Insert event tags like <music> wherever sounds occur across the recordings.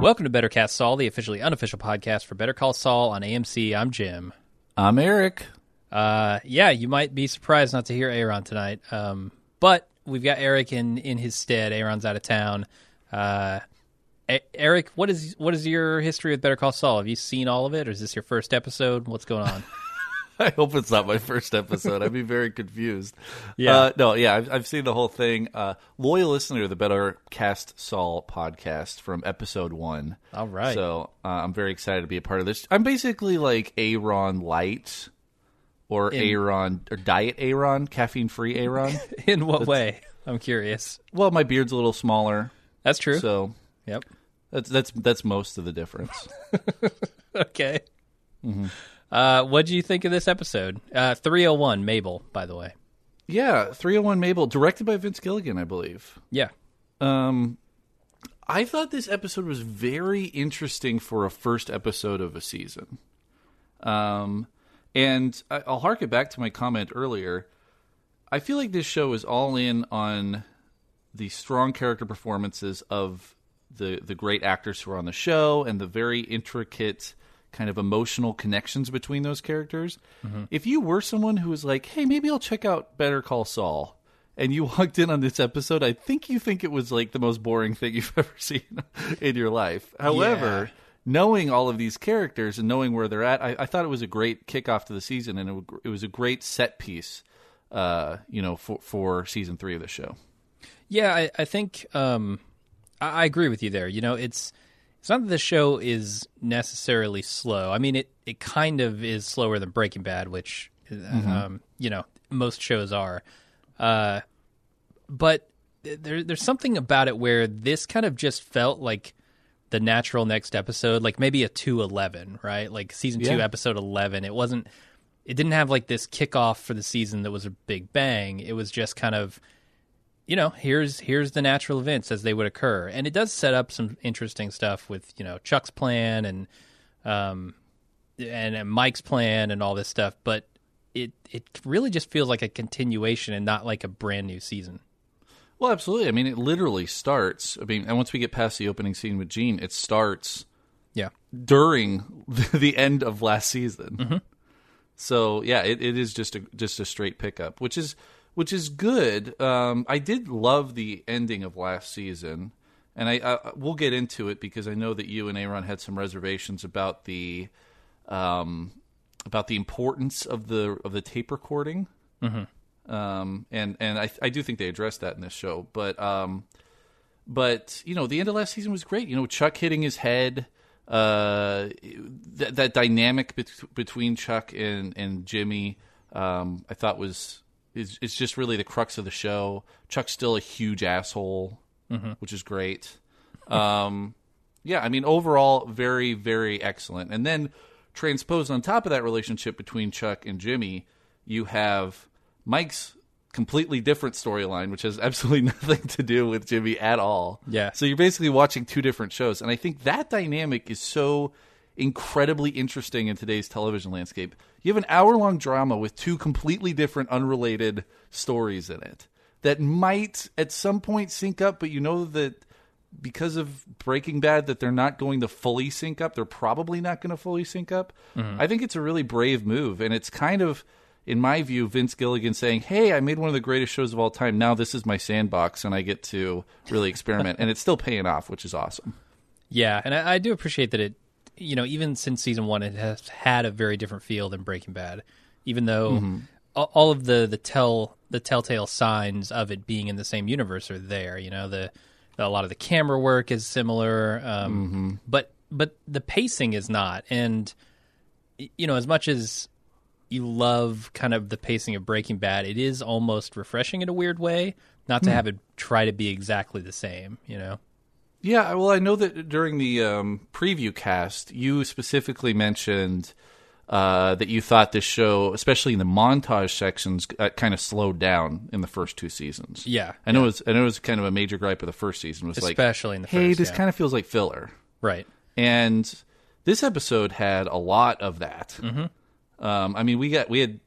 Welcome to Better Cast Saul, the officially unofficial podcast for Better Call Saul on AMC. I'm Jim. I'm Eric. Uh, yeah, you might be surprised not to hear Aaron tonight, um, but we've got Eric in in his stead. Aaron's out of town. Uh, A- Eric, what is what is your history with Better Call Saul? Have you seen all of it, or is this your first episode? What's going on? <laughs> <laughs> I hope it's not my first episode. I'd be very confused. <laughs> Yeah. Uh, no, yeah, I've, I've seen the whole thing. Uh, loyal listener to the Better Cast Saul podcast from episode one. All right. So uh, I'm very excited to be a part of this. I'm basically like Aaron Light or Aaron or Diet Aaron, caffeine free Aaron. <laughs> in what way? I'm curious. well, my beard's a little smaller, That's true. so yep. that's that's that's most of the difference. Okay. Uh, what do you think of this episode? Uh, 301 Mabel, by the way. yeah, 301 Mabel, directed by Vince Gilligan, I believe. Yeah. Um, I thought this episode was very interesting for a first episode of a season. Um, and I, I'll hark it back to my comment earlier. I feel like this show is all in on the strong character performances of the the great actors who are on the show and the very intricate kind of emotional connections between those characters. If you were someone who was like, "Hey, maybe I'll check out Better Call Saul," and you <laughs> walked in on this episode, I think you think it was like the most boring thing you've <laughs> ever seen in your life. However, knowing all of these characters and knowing where they're at, I, I thought it was a great kickoff to the season, and it, it was a great set piece, uh, you know, for for season three of the show. Yeah, I, I think um, I, I agree with you there. You know, it's it's not that the show is necessarily slow. I mean, it it kind of is slower than Breaking Bad, which um, you know most shows are. Uh, but there, there's something about it where this kind of just felt like the natural next episode, like maybe a two eleven, right? Like season two, Yeah. episode eleven. It wasn't. It didn't have like this kickoff for the season that was a big bang. It was just kind of you know, here's here's the natural events as they would occur, and it does set up some interesting stuff with you know Chuck's plan and um and, and Mike's plan and all this stuff, but it it really just feels like a continuation and not like a brand new season. Well, absolutely. I mean, it literally starts. I mean, and once we get past the opening scene with Gene, it starts Yeah, during <laughs> the end of last season. So yeah, it, it is just a just a straight pickup, which is which is good. Um, I did love the ending of last season, and I, I we'll get into it because I know that you and Aaron had some reservations about the um, about the importance of the of the tape recording. Um, and and I I do think they addressed that in this show, but um, but you know the end of last season was great. You know Chuck hitting his head, uh, that that dynamic bet- between Chuck and and Jimmy, um, I thought was is it's just really the crux of the show. Chuck's still a huge asshole, which is great. Um, yeah, I mean overall very very excellent. And then transposed on top of that relationship between Chuck and Jimmy, you have Mike's completely different storyline, which has <laughs> absolutely nothing to do with Jimmy at all. Yeah. So you're basically watching two different shows, and I think that dynamic is so incredibly interesting in today's television landscape. You have an hour long drama with two completely different, unrelated stories in it that might at some point sync up, but you know that because of Breaking Bad that they're not going to fully sync up. They're probably not going to fully sync up. Mm-hmm. I think it's a really brave move, and it's kind of, in my view, Vince Gilligan saying, "Hey, I made one of the greatest shows of all time. Now this is my sandbox, and I get to really experiment." and it's still paying off, which is awesome. yeah, and I, I do appreciate that it. You know, even since season one, it has had a very different feel than Breaking Bad. Even though mm-hmm. a- all of the the tell the telltale signs of it being in the same universe are there. You know, the a lot of the camera work is similar, um, mm-hmm. but but the pacing is not. And you know, as much as you love kind of the pacing of Breaking Bad, it is almost refreshing in a weird way not to hmm. have it try to be exactly the same. You know. Yeah, well, I know that during the um, preview cast, you specifically mentioned uh, that you thought this show, especially in the montage sections, uh, kind of slowed down in the first two seasons. Yeah, I know it was. I know it was kind of a major gripe of the first season. Was like, especially in the hey, first. this yeah. kind of feels like filler. right. And this episode had a lot of that. Mm-hmm. Um, I mean, we got we had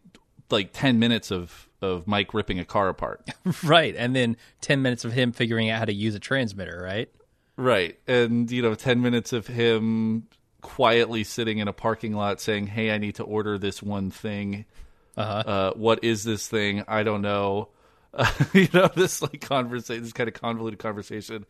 like ten minutes of of Mike ripping a car apart. <laughs> Right, and then ten minutes of him figuring out how to use a transmitter. Right. Right. And, you know, 10 minutes of him quietly sitting in a parking lot saying, Hey, I need to order this one thing. Uh-huh. Uh, what is this thing? I don't know. Uh, <laughs> you know, this like conversation, this kind of convoluted conversation.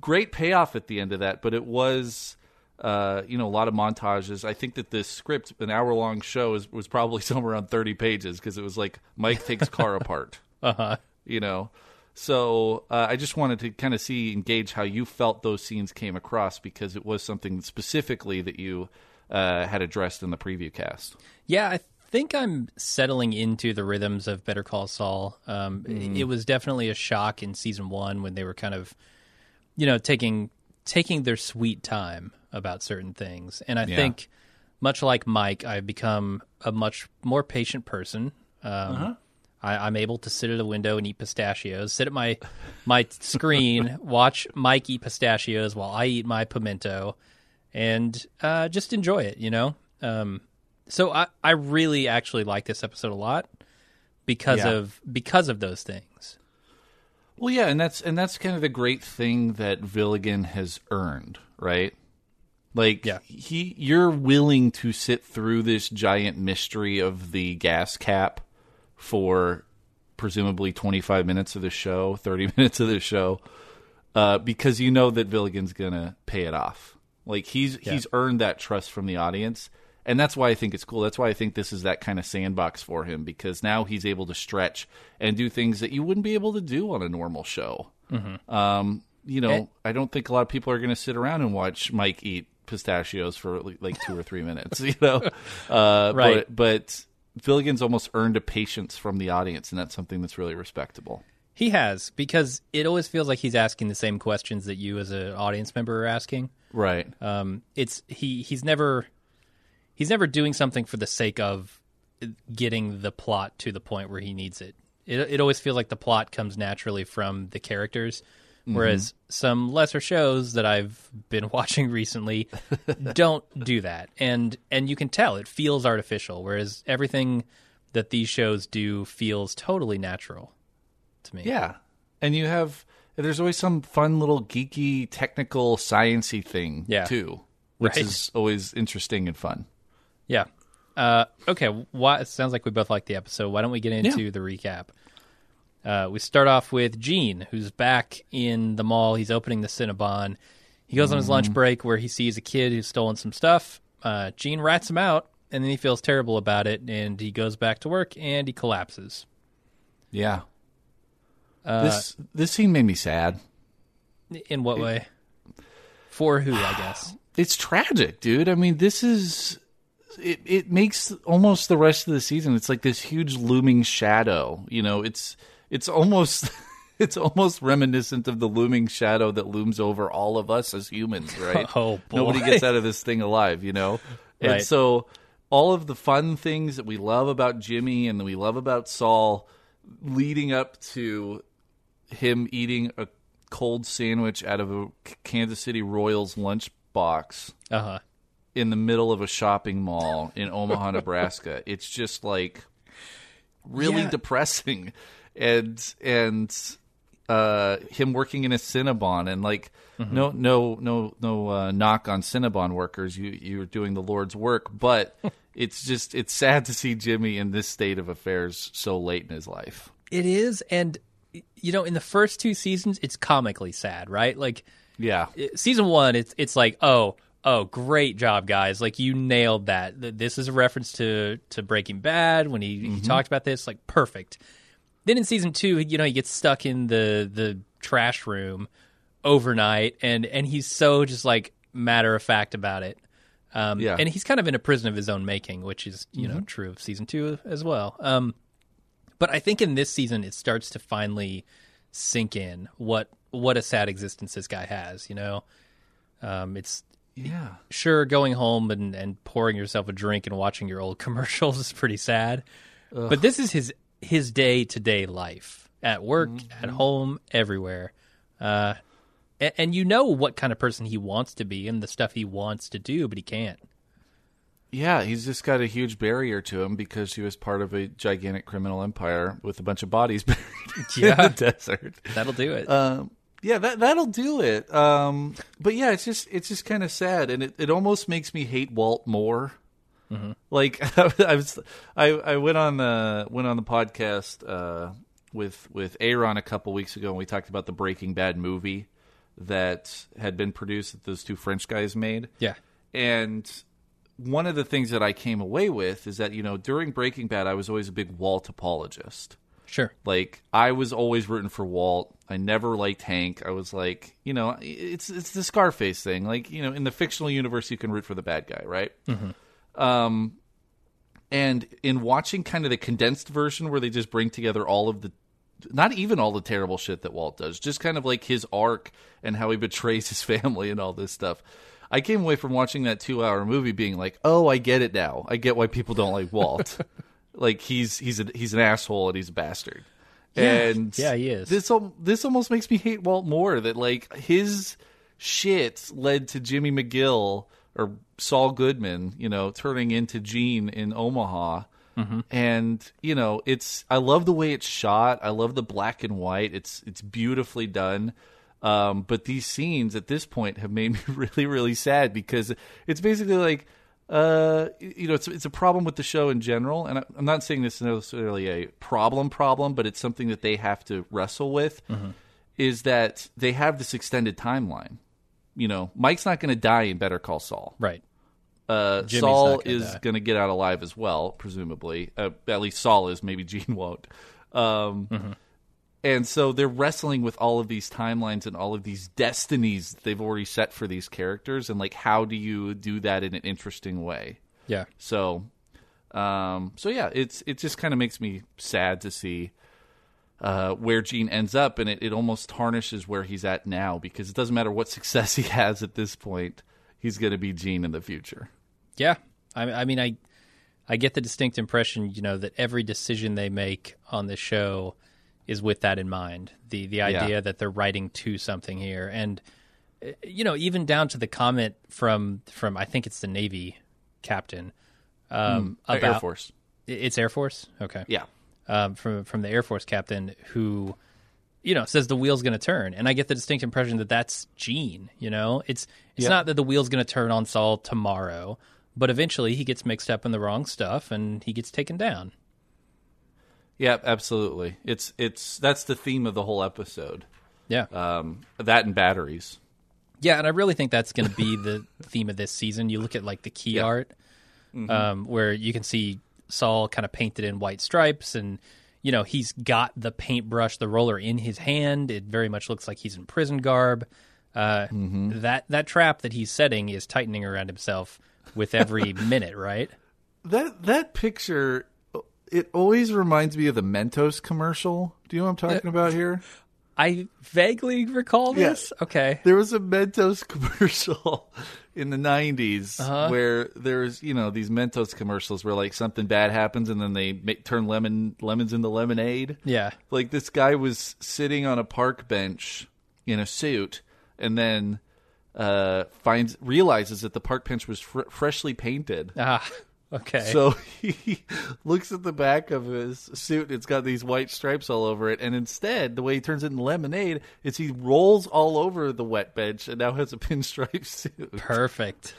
Great payoff at the end of that, but it was, uh, you know, a lot of montages. I think that this script, an hour long show, is, was probably <laughs> somewhere around 30 pages because it was like Mike takes car apart, <laughs> Uh huh. you know. So uh, I just wanted to kind of see and gauge how you felt those scenes came across because it was something specifically that you uh, had addressed in the preview cast. Yeah, I think I'm settling into the rhythms of Better Call Saul. Um, It was definitely a shock in season one when they were kind of, you know, taking taking their sweet time about certain things, and I Yeah. think, much like Mike, I've become a much more patient person. Um, I, I'm able to sit at a window and eat pistachios. Sit at my my screen, <laughs> watch Mike eat pistachios while I eat my pimento, and uh, just enjoy it. You know. Um, so I, I really actually like this episode a lot because Yeah. of because of those things. Well, yeah, and that's and that's kind of the great thing that Gilligan has earned, right? Like Yeah. he you're willing to sit through this giant mystery of the gas cap for presumably 25 minutes of the show, <laughs> 30 minutes of the show, uh, because you know that Gilligan's going to pay it off. Like he's he's earned that trust from the audience. And that's why I think it's cool. That's why I think this is that kind of sandbox for him because now he's able to stretch and do things that you wouldn't be able to do on a normal show. Um, you know, And- I don't think a lot of people are going to sit around and watch Mike eat pistachios for like two or three minutes. <laughs> You know, <laughs> uh, Right. But, but Gilligan's almost earned a patience from the audience, and that's something that's really respectable. He has because it always feels like he's asking the same questions that you as an audience member are asking. Right. Um, it's he he's never he's never doing something for the sake of getting the plot to the point where he needs it. It it always feels like the plot comes naturally from the characters, whereas some lesser shows that I've been <laughs> watching recently don't do that, and and you can tell it feels artificial. Whereas everything that these shows do feels totally natural to me. Yeah. And you have there's always some fun little geeky technical sciency thing Yeah. too, which Right. is always interesting and fun. Yeah. Uh, okay. Why, it sounds like we both like the episode. Why don't we get into Yeah. the recap? Uh, we start off with Gene, who's back in the mall. He's opening the Cinnabon. He goes on his lunch break where he sees a kid who's stolen some stuff. Uh, Gene rats him out, and then he feels terrible about it, and he goes back to work and he collapses. Yeah. Uh, this this scene made me sad. In what way? For who, I <sighs> guess. It's tragic, dude. I mean, this is it it makes almost the rest of the season it's like this huge looming shadow, you know, it's it's almost <laughs> it's almost reminiscent of the looming shadow that looms over all of us as humans, <laughs> right? Oh, boy. Nobody gets out of this thing alive, you know. <laughs> And Right. so all of the fun things that we love about Jimmy and that we love about Saul leading up to him eating a cold sandwich out of a Kansas City Royals lunchbox Uh huh. in the middle of a shopping mall in Omaha, Nebraska. It's just like really Yeah. depressing, and and uh, him working in a Cinnabon and like no no no no uh, knock on Cinnabon workers. You you're doing the Lord's work, but <laughs> it's just it's sad to see Jimmy in this state of affairs so late in his life. It is, and you know, in the first two seasons, it's comically sad, right? Like Yeah, season one, it's it's like, oh, oh, great job, guys! Like you nailed that. This is a reference to to Breaking Bad when he, he talked about this, like perfect. Then in season two, you know, he gets stuck in the the trash room overnight, and and he's so just like matter of fact about it. Um, Yeah. and he's kind of in a prison of his own making, which is you know true of season two as well. Um, but I think in this season it starts to finally sink in what what a sad existence this guy has. You know, um, it's yeah. sure going home and, and pouring yourself a drink and watching your old <laughs> commercials is pretty sad, but this is his his day to day life at work, at home, everywhere. Uh, and, and you know what kind of person he wants to be and the stuff he wants to do, but he can't. Yeah, he's just got a huge barrier to him because he was part of a gigantic criminal empire with a bunch of bodies <laughs> buried in Yeah. the desert. That'll do it. Um, Yeah, that that'll do it. Um, but yeah, it's just it's just kind of sad, and it, it almost makes me hate Walt more. Mm-hmm. Like <laughs> I was, I I went on the went on the podcast uh, with with Aaron a couple weeks ago, and we talked about the Breaking Bad movie that had been produced that those two French guys made. Yeah, and one of the things that I came away with is that you know during Breaking Bad, I was always a big Walt apologist. Sure. Like I was always rooting for Walt. I never liked Hank. I was like, you know, it's it's the Scarface thing. Like, you know, in the fictional universe, you can root for the bad guy, right? Mm-hmm. Um, and in watching kind of the condensed version where they just bring together all of the, not even all the terrible shit that Walt does, just kind of like his arc and how he betrays his <laughs> family and all this stuff. I came away from watching that two-hour movie being like, oh, I get it now. I get why people don't like Walt. <laughs> like he's he's a, he's an asshole and he's a bastard. Yeah. And Yeah, he is. This this almost makes me hate Walt more. That like his shit led to Jimmy McGill or Saul Goodman, you know, turning into Gene in Omaha. Mm-hmm. And you know, it's I love the way it's shot. I love the black and white. It's it's beautifully done. Um, but these scenes at this point have made <laughs> me really, really sad because it's basically like, uh, you know, it's it's a problem with the show in general, and I, I'm not saying this is necessarily a problem problem, but it's something that they have to wrestle with. Is that they have this extended timeline? You know, Mike's not going to die in Better Call Saul. Right. Uh, Jimmy's Saul gonna is die. going to get out alive as well, presumably. Uh, at least Saul is. Maybe Gene <laughs> won't. Um, Mm-hmm. And so they're wrestling with all of these timelines and all of these destinies they've already set for these characters, and like how do you do that in an interesting way? Yeah. So, um, so yeah, it's it just kind of makes me sad to see uh, where Gene ends up, and it, it almost tarnishes where he's at now because it doesn't matter what <laughs> success he has at this point, he's going to be Gene in the future. Yeah, I, I mean, I I get the distinct impression, you know, that every decision they make on the show is with that in mind. The the idea that they're writing to something here, and uh, you know, even down to the comment from from I think it's the Navy captain um, Uh, about Air Force, It's Air Force. Okay. yeah, um, from from the Air Force captain who, you know, says the wheel's going to turn, and I get the distinct impression that that's Gene. You know, it's it's not that the wheel's going to turn on Saul tomorrow, but eventually he gets mixed up in the wrong stuff and he gets taken down. yeah, absolutely. It's it's that's the theme of the whole episode. Yeah, Um, that and batteries. yeah, and I really think that's going to be the <laughs> theme of this season. You look at like the key art, um, where you can see Saul kind of painted in white stripes, and you know he's got the paintbrush, the roller in his hand. It very much looks like he's in prison garb. Uh, That that trap that he's setting is tightening around himself with every <laughs> minute, right? That that picture, it always reminds me of the Mentos commercial. Do you know what I'm talking about here? I vaguely recall this. Okay, There was a Mentos <laughs> commercial in the 90s Uh-huh. where there's, you know, these Mentos commercials where like something bad happens and then they make, turn lemon lemons into lemonade. yeah, Like this guy was sitting on a park bench in a suit and then uh finds realizes that the park bench was fr- freshly painted. ah, okay. So <laughs> he looks at the back of his suit. It's got these white stripes all over it. And instead, the way he turns it into lemonade is he rolls all over the wet bench and now has a <laughs> pinstripe suit. Perfect.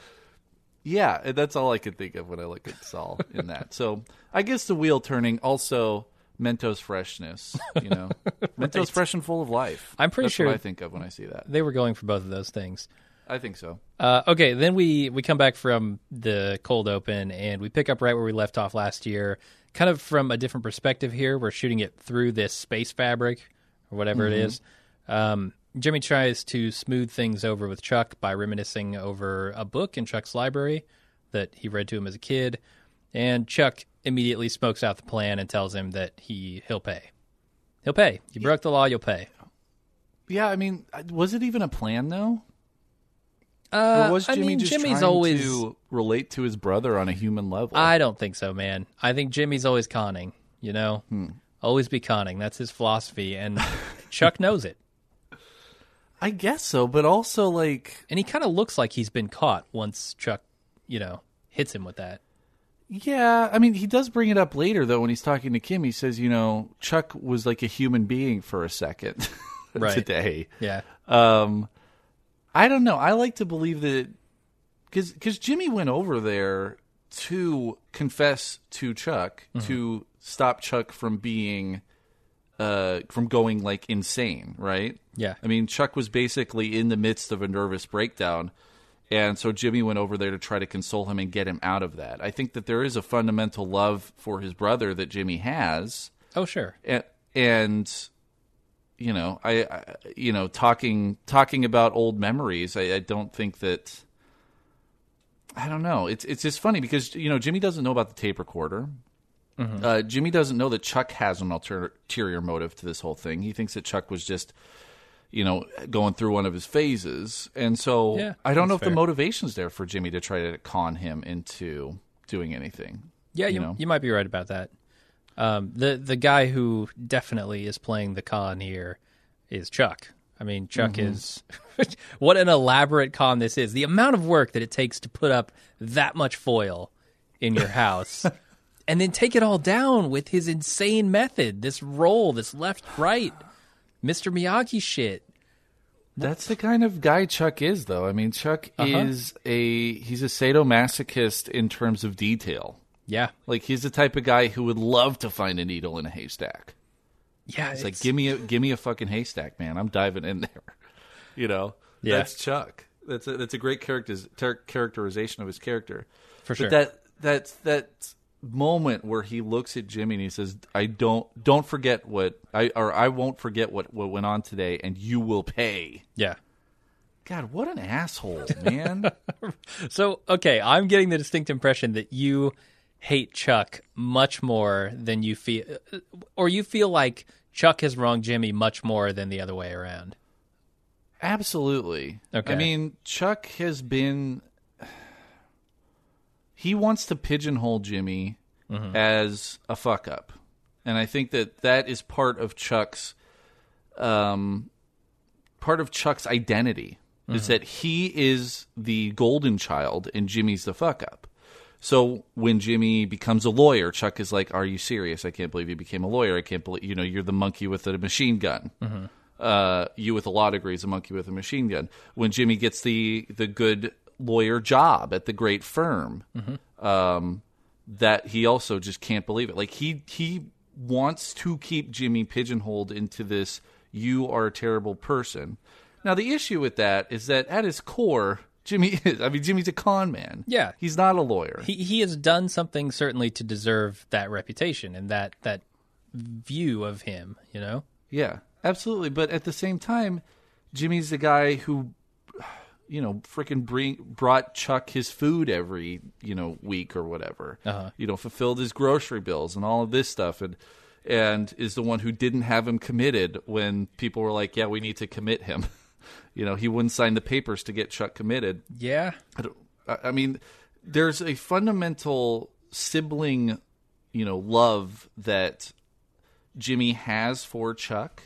Yeah, that's all I could think of when I look at Saul in that. So I guess the wheel turning also Mentos freshness, you know, <laughs> Mentos fresh and full of life. I'm pretty sure That's sure- what I think of when I see that. They were going for both of those things. I think so. Uh, okay, then we we come back from the cold open and we pick up right where we left off last year, kind of from a different perspective here. We're shooting it through this space fabric or whatever it is. Um, Jimmy tries to smooth things over with Chuck by reminiscing over a book in Chuck's library that he read to him as a kid, and Chuck immediately smokes out the plan and tells him that he he'll pay. He'll pay. You broke the law, you'll pay. Yeah, I mean, was it even a plan though? Uh, Or was I mean, just Jimmy's trying always to relate to his brother on a human level? I don't think so, man. I think Jimmy's always conning, you know? Always be conning. That's his philosophy. And <laughs> Chuck knows it. I guess so, but also like, And he kind of looks like he's been caught once Chuck, you know, hits him with that. yeah. I mean, he does bring it up later though when he's talking to Kim. He says, you know, Chuck was like a human being for a second. <laughs> Right. today. Yeah. Um, I don't know. I like to believe that because because Jimmy went over there to confess to Chuck to stop Chuck from being uh from going like insane, right? Yeah. I mean, Chuck was basically in the midst of a nervous breakdown. And so Jimmy went over there to try to console him and get him out of that. I think that there is a fundamental love for his brother that Jimmy has Oh, sure. and, and you know I, I you know talking talking about old memories I, I don't think that i don't know. It's it's just funny because you know jimmy doesn't know about the tape recorder. Uh, jimmy doesn't know that chuck has an alter- ulterior motive to this whole thing. He thinks that chuck was just you know going through one of his phases. And so Yeah, i don't know if that's the motivation's there for jimmy to try to con him into doing anything Yeah, you, you know? you might be right about that. Um, the the guy who definitely is playing the con here is Chuck. I mean, Chuck Mm-hmm. is <laughs> what an elaborate con this is. The amount of work that it takes to put up that much foil in your house. <laughs> And then take it all down with his insane method. This roll, this left right, Mr. Miyagi shit. That's the kind of guy Chuck is, though. I mean, Chuck Uh-huh. is a he's a sadomasochist in terms of detail. Yeah, Like he's the type of guy who would love to find a needle in a haystack. yeah. It's, like give me a give me a fucking haystack, man. I'm diving in there. <laughs> You know, Yeah. that's Chuck. That's a, that's a great characterization of his character. For sure. But that that that moment where he looks at Jimmy and he says, "I don't don't forget what I or I won't forget what what went on today, and you will pay." yeah. God, what an asshole, man. <laughs> So, okay, I'm getting the distinct impression that you hate Chuck much more than you feel, or you feel like Chuck has wronged Jimmy much more than the other way around. Absolutely. Okay. I mean, Chuck has been. <sighs> He wants to pigeonhole Jimmy as a fuck up, and I think that that is part of Chuck's, um, part of Chuck's identity is that he is the golden child and Jimmy's the fuck up. So when Jimmy becomes a lawyer, Chuck is like, "Are you serious? I can't believe you became a lawyer. I can't believe you know you're the monkey with a machine gun. Uh, you with a law degree is a monkey with a machine gun." When Jimmy gets the the good lawyer job at the great firm, um, that he also just can't believe it. Like he he wants to keep Jimmy pigeonholed into this. You are a terrible person. Now the issue with that is that at his core, Jimmy <laughs> is. I mean, Jimmy's a con man. Yeah. he's not a lawyer. He he has done something certainly to deserve that reputation and that that view of him. You know. Yeah, absolutely. But at the same time, Jimmy's the guy who, <sighs> you know, freaking bring brought Chuck his food every you know week or whatever. Uh-huh. You know, fulfilled his grocery bills and all of this stuff, and and is the one who didn't have him committed when people were like, "Yeah, we need to commit him." <laughs> you know, he wouldn't sign the papers to get Chuck committed. Yeah. I, don't, I mean, there's a fundamental sibling, you know, love that Jimmy has for Chuck,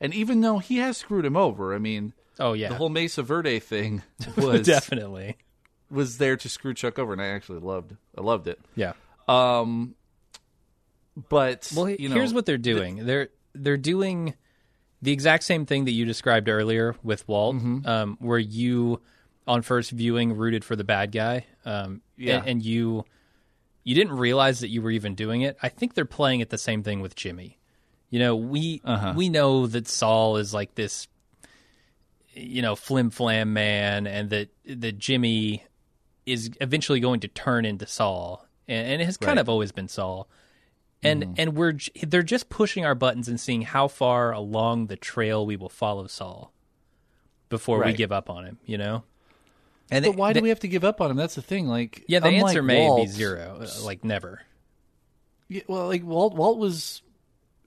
and even though he has screwed him over, I mean, Oh yeah. the whole Mesa Verde thing <laughs> was Definitely. was there to screw Chuck over, and I actually loved, I loved it. Yeah. Um, but Well, you know, here's what they're doing. They're they're doing the exact same thing that you described earlier with Walt, Mm-hmm. um, where you, on first viewing, rooted for the bad guy, um, Yeah. and, and you you didn't realize that you were even doing it. I think they're playing it the same thing with Jimmy. You know, we Uh-huh. we know that Saul is like this, you know, flim flam man, and that that Jimmy is eventually going to turn into Saul, and, and it has kind Right. of always been Saul. And and we're they're just pushing our buttons and seeing how far along the trail we will follow Saul before we give up on him. You know. And But they- why they- do we have to give up on him? That's the thing. Like, Yeah, the answer may Walt, be zero, uh, like never. Yeah, well, like Walt, Walt was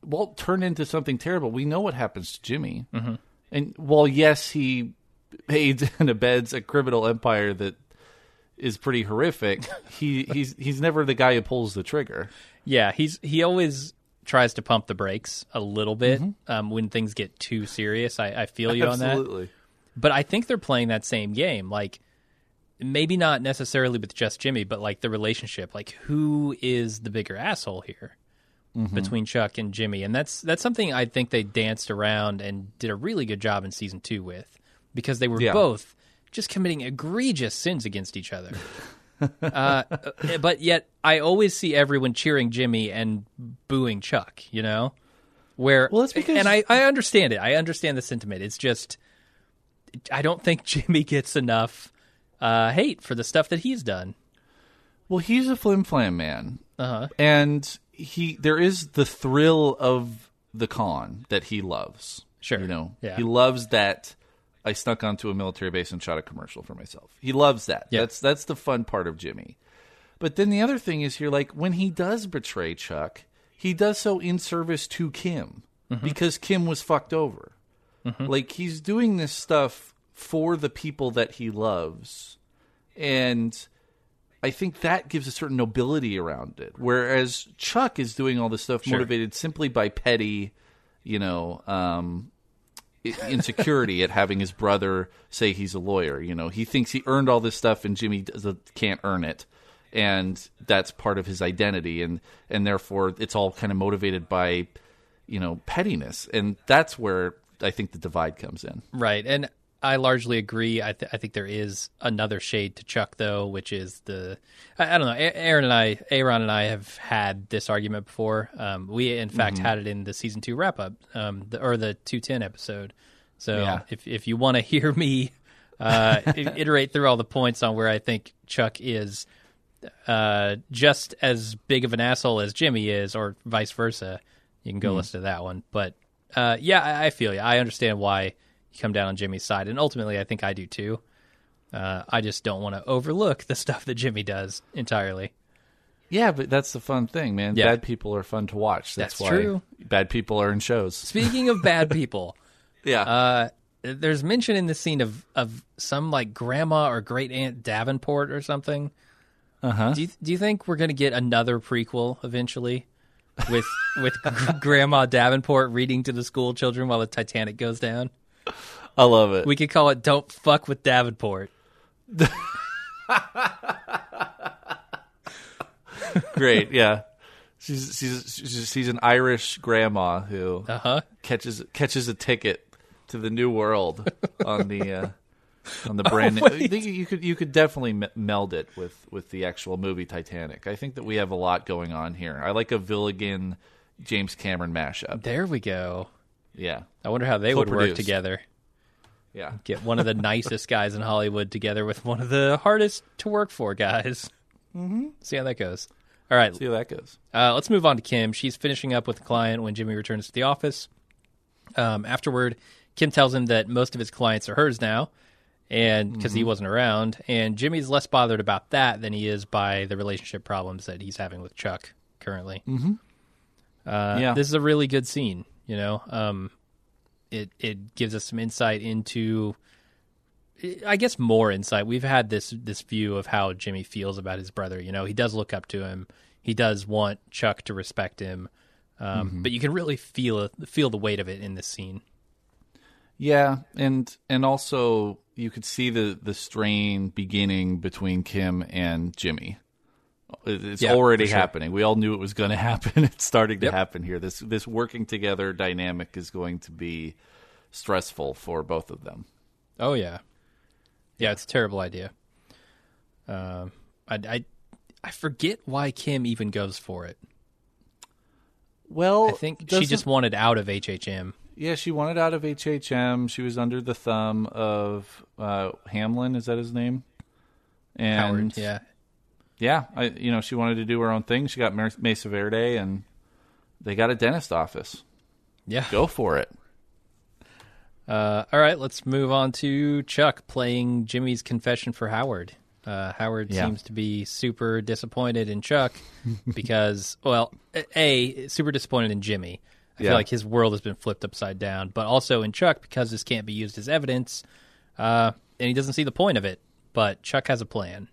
Walt turned into something terrible. We know what happens to Jimmy, mm-hmm. and while yes, he <laughs> aids and abets a criminal empire that is pretty horrific. <laughs> he he's he's never the guy who pulls the trigger. Yeah, he's he always tries to pump the brakes a little bit um, when things get too serious. I, I feel you on that. Absolutely. But I think they're playing that same game. Like maybe not necessarily with just Jimmy, but like the relationship. Like who is the bigger asshole here? between Chuck and Jimmy, and that's that's something I think they danced around and did a really good job in season two with because they were Yeah. both just committing egregious sins against each other. <laughs> uh, but yet, I always see everyone cheering Jimmy and booing Chuck. You know, where Well, that's because- and I I understand it. I understand the sentiment. It's just I don't think <laughs> Jimmy gets enough uh, hate for the stuff that he's done. Well, he's a flim flam man, Uh-huh. and he there is the thrill of the con that he loves. Sure. you know, Yeah. he loves that. I snuck onto a military base and shot a commercial for myself. He loves that. Yeah. That's that's the fun part of Jimmy. But then the other thing is here, like when he does betray Chuck, he does so in service to Kim Mm-hmm. because Kim was fucked over. Like he's doing this stuff for the people that he loves, and I think that gives a certain nobility around it. Whereas Chuck is doing all this stuff Sure. motivated simply by petty, you know, um, insecurity at having his brother say he's a lawyer. You know, he thinks he earned all this stuff, and Jimmy can't earn it, and that's part of his identity, and and therefore it's all kind of motivated by, you know, pettiness, and that's where I think the divide comes in. Right, and I largely agree. I, th- I think there is another shade to Chuck, though, which is the I, I don't know. Aaron and I, Aaron and I have had this argument before. Um, we in fact had it in the season two wrap up, um, the, or the two ten episode. So Yeah. if if you want to hear me uh, <laughs> iterate through all the points on where I think Chuck is uh, just as big of an asshole as Jimmy is, or vice versa, you can go listen to that one. But uh, yeah, I, I feel you. I understand why come down on Jimmy's side, and ultimately, I think I do too. Uh, I just don't want to overlook the <laughs> stuff that Jimmy does entirely. Yeah, but that's the fun thing, man. Yeah. Bad people are fun to watch. That's, That's why true. bad people are in shows. Speaking of bad <laughs> people, Yeah. uh, there's mention in the scene of of some like grandma or great aunt Davenport or something. Uh huh. Do you do you think we're gonna get another prequel eventually with with <laughs> Grandma Davenport reading to the school children while the Titanic goes down? I love it. We could call it "Don't Fuck with Davenport." Great. Yeah. She's she's she's, she's an Irish grandma who Uh huh. catches catches a ticket to the new world on the uh, on the <laughs> brand. Oh, new I think you could you could definitely meld it with with the actual movie Titanic. I think that we have a lot going on here. I like a Gilligan James Cameron mashup. There we go. Yeah. I wonder how they would work together. Yeah. Get one of the <laughs> nicest guys in Hollywood together with one of the hardest to work for guys. Mm-hmm. See how that goes. All right, See how that goes. Uh, let's move on to Kim. She's finishing up with a client when Jimmy returns to the office. Um, afterward, Kim tells him that most of his clients are hers now, and because he wasn't around, and Jimmy's less bothered about that than he is by the relationship problems that he's having with Chuck currently. Mm-hmm. Uh, Yeah. this is a really good scene. You know, um, it it gives us some insight into. I guess more insight. We've had this this view of how Jimmy feels about his brother. You know, he does look up to him. He does want Chuck to respect him, um, but you can really feel feel the weight of it in this scene. Yeah, and and also you could see the the strain beginning between Kim and Jimmy. It- It's Yeah, already sure. happening. We all knew it was going <laughs> to happen. It's starting to Yep. happen here. This this working together dynamic is going to be stressful for both of them. Oh yeah, yeah. It's a terrible idea. Um, I, I I forget why Kim even goes for it. Well, I think she just wanted out of HHM. yeah she wanted out of HHM. She was under the thumb of uh, Hamlin. Is that his name? And Howard, yeah, yeah, I, you know, she wanted to do her own thing. She got Mesa Verde, and they got a dentist office. yeah. Go for it. Uh, all right, let's move on to Chuck playing Jimmy's confession for Howard. Uh, Howard Yeah. seems to be super disappointed in Chuck <laughs> because, well, a super disappointed in Jimmy. I Yeah. feel like his world has been flipped upside down, but also in Chuck because this can't be used as evidence, uh, and he doesn't see the point of it. But Chuck has a plan.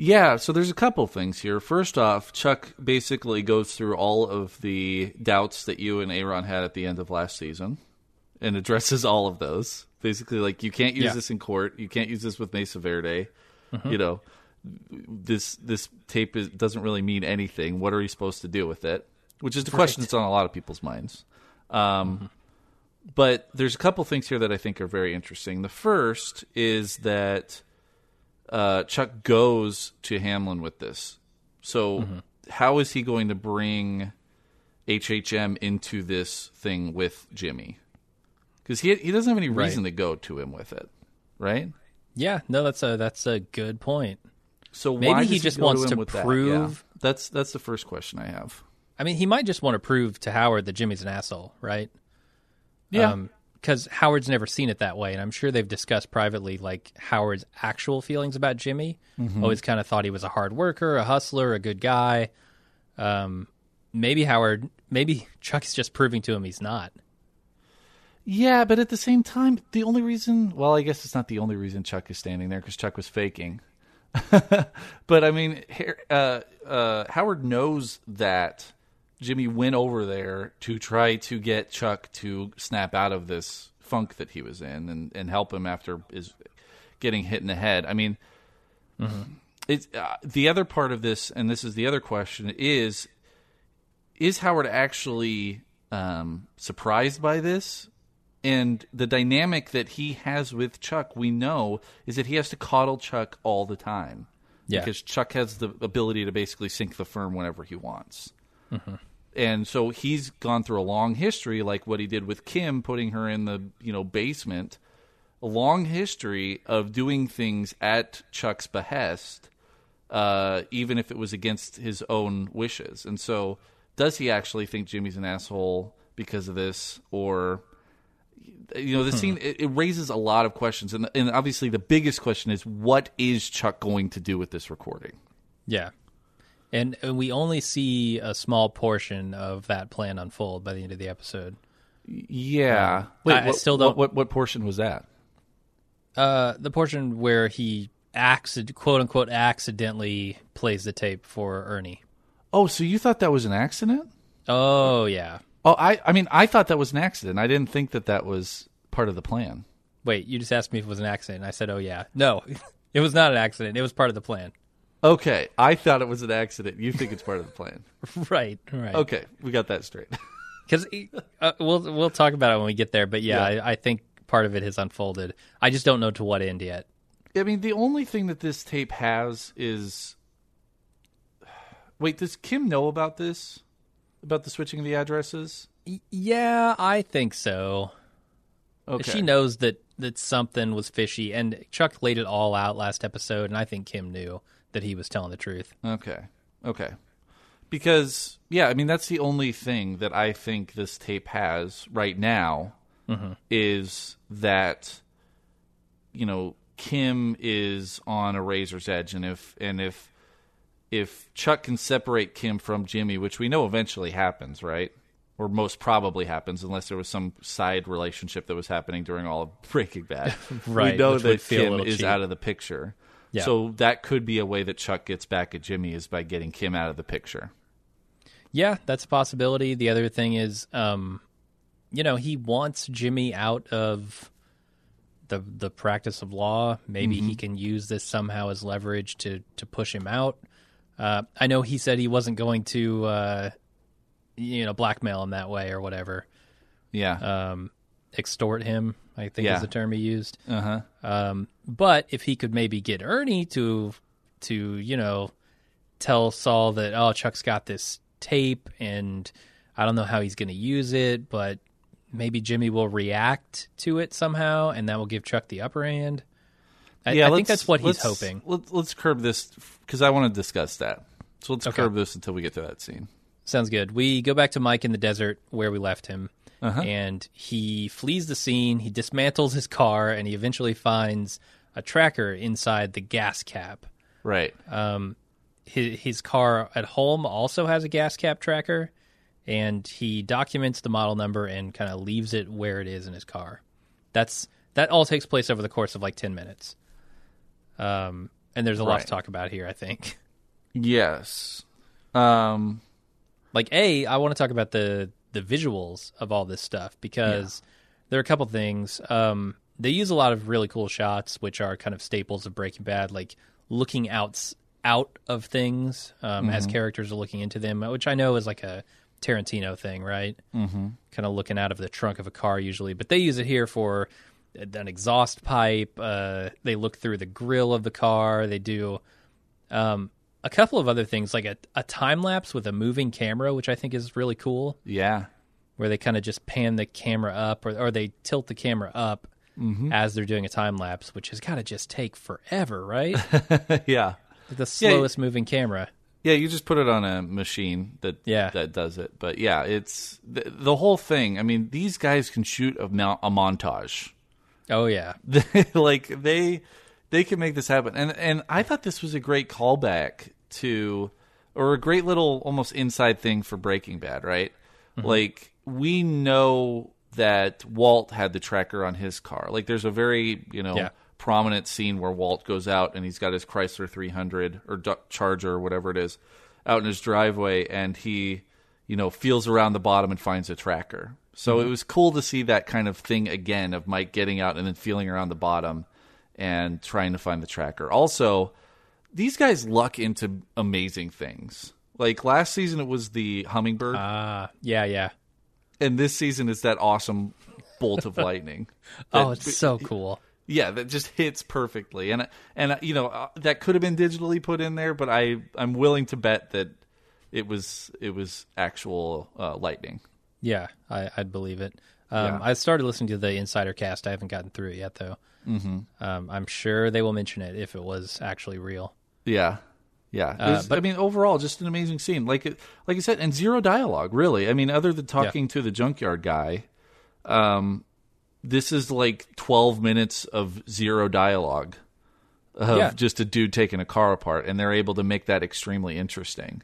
Yeah, so there's a couple things here. First off, Chuck basically goes through all of the doubts that you and Aaron had at the end of last season and addresses all of those. Basically, like you can't use Yeah. this in court, you can't use this with Mesa Verde. You know, this this tape is, doesn't really mean anything. What are you supposed to do with it? which is the question that's on a lot of people's minds. Um, But there's a couple things here that I think are very interesting. The first is that uh, Chuck goes to Hamlin with this. So, how is he going to bring HHM into this thing with Jimmy? Because he he doesn't have any reason to go to him with it, right? Yeah, no, that's a that's a good point. So Maybe why he just go wants him to with that? prove- Yeah. That's that's the first question I have. I mean, he might just want to prove to Howard that Jimmy's an asshole, right? Yeah. Because Howard's never seen it that way, and I'm sure they've discussed privately like Howard's actual feelings about Jimmy. Mm-hmm. Always kind of thought he was a hard worker, a hustler, a good guy. Um, maybe Howard, maybe <laughs> Chuck's just proving to him he's not. Yeah, but at the same time, the only reason, well, I guess it's not the only reason Chuck is standing there because Chuck was faking. <laughs> but I mean, uh, uh, Howard knows that Jimmy went over there to try to get Chuck to snap out of this funk that he was in and, and help him after his getting hit in the head. I mean, it's uh, the other part of this, and this is the other question: is is Howard actually um, surprised by this? And the dynamic that he has with Chuck, we know, is that he has to coddle Chuck all the time. Yeah. Because Chuck has the ability to basically sink the firm whenever he wants. And so he's gone through a long history, like what he did with Kim, putting her in the you know basement. A long history of doing things at Chuck's behest, uh, even if it was against his own wishes. And so, does he actually think Jimmy's an asshole because of this, or you know, the scene it, it raises a lot of questions, and and obviously the biggest question is what is Chuck going to do with this recording? Yeah. And, and we only see a small portion of that plan unfold by the end of the episode. Yeah, I- I what, still don't- What, what portion was that? Uh, the portion where he accident, quote unquote accidentally plays the tape for Ernie. Oh, so you thought that was an accident? Oh yeah. Oh, I I mean, I thought that was an accident. I didn't think that that was part of the plan. Wait, you just asked me if it was an accident. I said, "Oh yeah." No, <laughs> it was not an accident. It was part of the plan. Okay, I thought it was an accident. You think it's part of the plan? <laughs> right, right. Okay, we got that straight. <laughs> Because uh, we'll we'll talk about it when we get there. But yeah, Yeah. I, I think part of it has unfolded. I just don't know to what end yet. I mean, the only thing that this tape has is. <sighs> Wait, does Kim know about this? About the switching of the addresses? Y- yeah, I think so. Okay. She knows that that something was fishy, and Chuck laid it all out last episode, and I think Kim knew that he was telling the truth. Okay. Okay. Because yeah, I mean that's the only thing that I think this tape has right now mm-hmm. is that you know Kim is on a razor's edge, and if and if if Chuck can separate Kim from Jimmy, which we know eventually happens, right? Or most probably happens, unless there was some side relationship that was happening during all of Breaking Bad. <laughs> Right, we know that Kim is cheap. out of the picture. Yeah. So that could be a way that Chuck gets back at Jimmy is by getting Kim out of the picture. Yeah, that's a possibility. The other thing is, um, you know, he wants Jimmy out of the the practice of law. Maybe he can use this somehow as leverage to to push him out. Uh, I know he said he wasn't going to, uh, you know, blackmail him that way or whatever, Yeah. um, extort him. I think Yeah. is the term he used. Uh huh. Um, but if he could maybe get Ernie to to you know tell Saul that oh Chuck's got this tape and I don't know how he's going to use it, but maybe Jimmy will react to it somehow, and that will give Chuck the upper hand. I, yeah, I think that's what he's hoping. Let, let's curb this because I want to discuss that. So let's Okay. curb this until we get to that scene. Sounds good. We go back to Mike in the desert where we left him, Uh-huh. and he flees the scene. He dismantles his car, and he eventually finds a tracker inside the gas cap. Right. um, his, his car at home also has a gas cap tracker, and he documents the model number and kind of leaves it where it is in his car. That's that all takes place over the course of like ten minutes. Um, and there's a lot Right. to talk about here. I think. yes. Um. Like a, I want to talk about the the visuals of all this stuff because there are a couple things. Um, they use a lot of really cool shots, which are kind of staples of Breaking Bad, like looking out out of things um, as characters are looking into them, which I know is like a Tarantino thing, right? Mm-hmm. Kind of looking out of the trunk of a car usually, but they use it here for an exhaust pipe. Uh, they look through the grill of the car. They do um, a couple of other things, like a, a time lapse with a moving camera, which I think is really cool. Yeah. Where they kind of just pan the camera up, or or they tilt the camera up Mm-hmm. as they're doing a time lapse, which has got to just take forever, right? <laughs> yeah. the slowest moving camera. Yeah, you just put it on a machine that Yeah. that does it. But yeah, it's the, the whole thing. I mean, these guys can shoot a, a montage. Oh yeah, <laughs> like they they can make this happen. And and I thought this was a great callback to or a great little almost inside thing for Breaking Bad, right? Mm-hmm. Like we know that Walt had the tracker on his car. Like there's a very, you know, Yeah. prominent scene where Walt goes out and he's got his Chrysler 300 or Charger or whatever it is out in his driveway and he, you know, feels around the bottom and finds a tracker. So it was cool to see that kind of thing again of Mike getting out and then feeling around the bottom and trying to find the tracker. Also, these guys luck into amazing things. Like last season, it was the hummingbird, ah, yeah, yeah. And this season is that awesome bolt of <laughs> lightning. Oh, it's so cool. yeah, that just hits perfectly, and and you know uh, that could have been digitally put in there, but I I'm willing to bet that it was it was actual uh, lightning. Yeah, I, I'd believe it. Um, Yeah. I started listening to the Insider Cast. I haven't gotten through it yet, though. Mm-hmm. Um, I'm sure they will mention it if it was actually real. Yeah, yeah. Uh, but- I mean, overall, just an amazing scene. Like it- like I said, and zero dialogue. Really, I mean, other than talking to the junkyard guy, um, this is like twelve minutes of zero dialogue of Yeah. just a dude taking a car apart, and they're able to make that extremely interesting.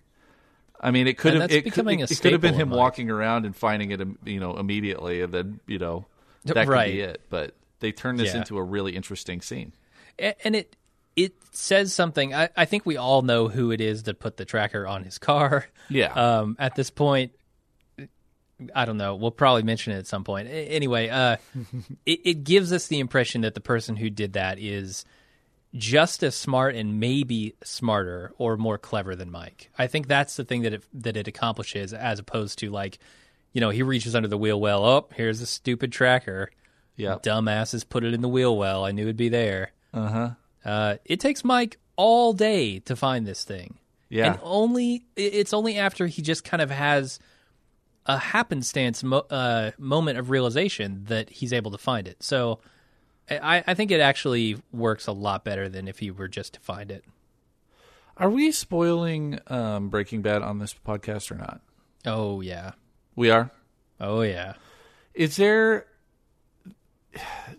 I mean, it could And have it, could, it, could have been him walking around and finding it, you know, immediately, and then you know that could be it. But they turned this Yeah. into a really interesting scene. And it it says something. I, I think we all know who it is that put the tracker on his car. Yeah. Um, at this point, I don't know. We'll probably mention it at some point. Anyway, uh, <laughs> it, it gives us the impression that the person who did that is just as smart and maybe smarter or more clever than Mike. I think that's the thing that it that it accomplishes, as opposed to like, you know, he reaches under the wheel well. Oh, here's a stupid tracker. yeah. Dumbasses put it in the wheel well. I knew it'd be there. Uh-huh. Uh, it takes Mike all day to find this thing. Yeah. And only it's only after he just kind of has a happenstance mo- uh, moment of realization that he's able to find it. So I, I think it actually works a lot better than if he were just to find it. Are we spoiling um, Breaking Bad on this podcast or not? Oh yeah. We are. Oh yeah. Is there?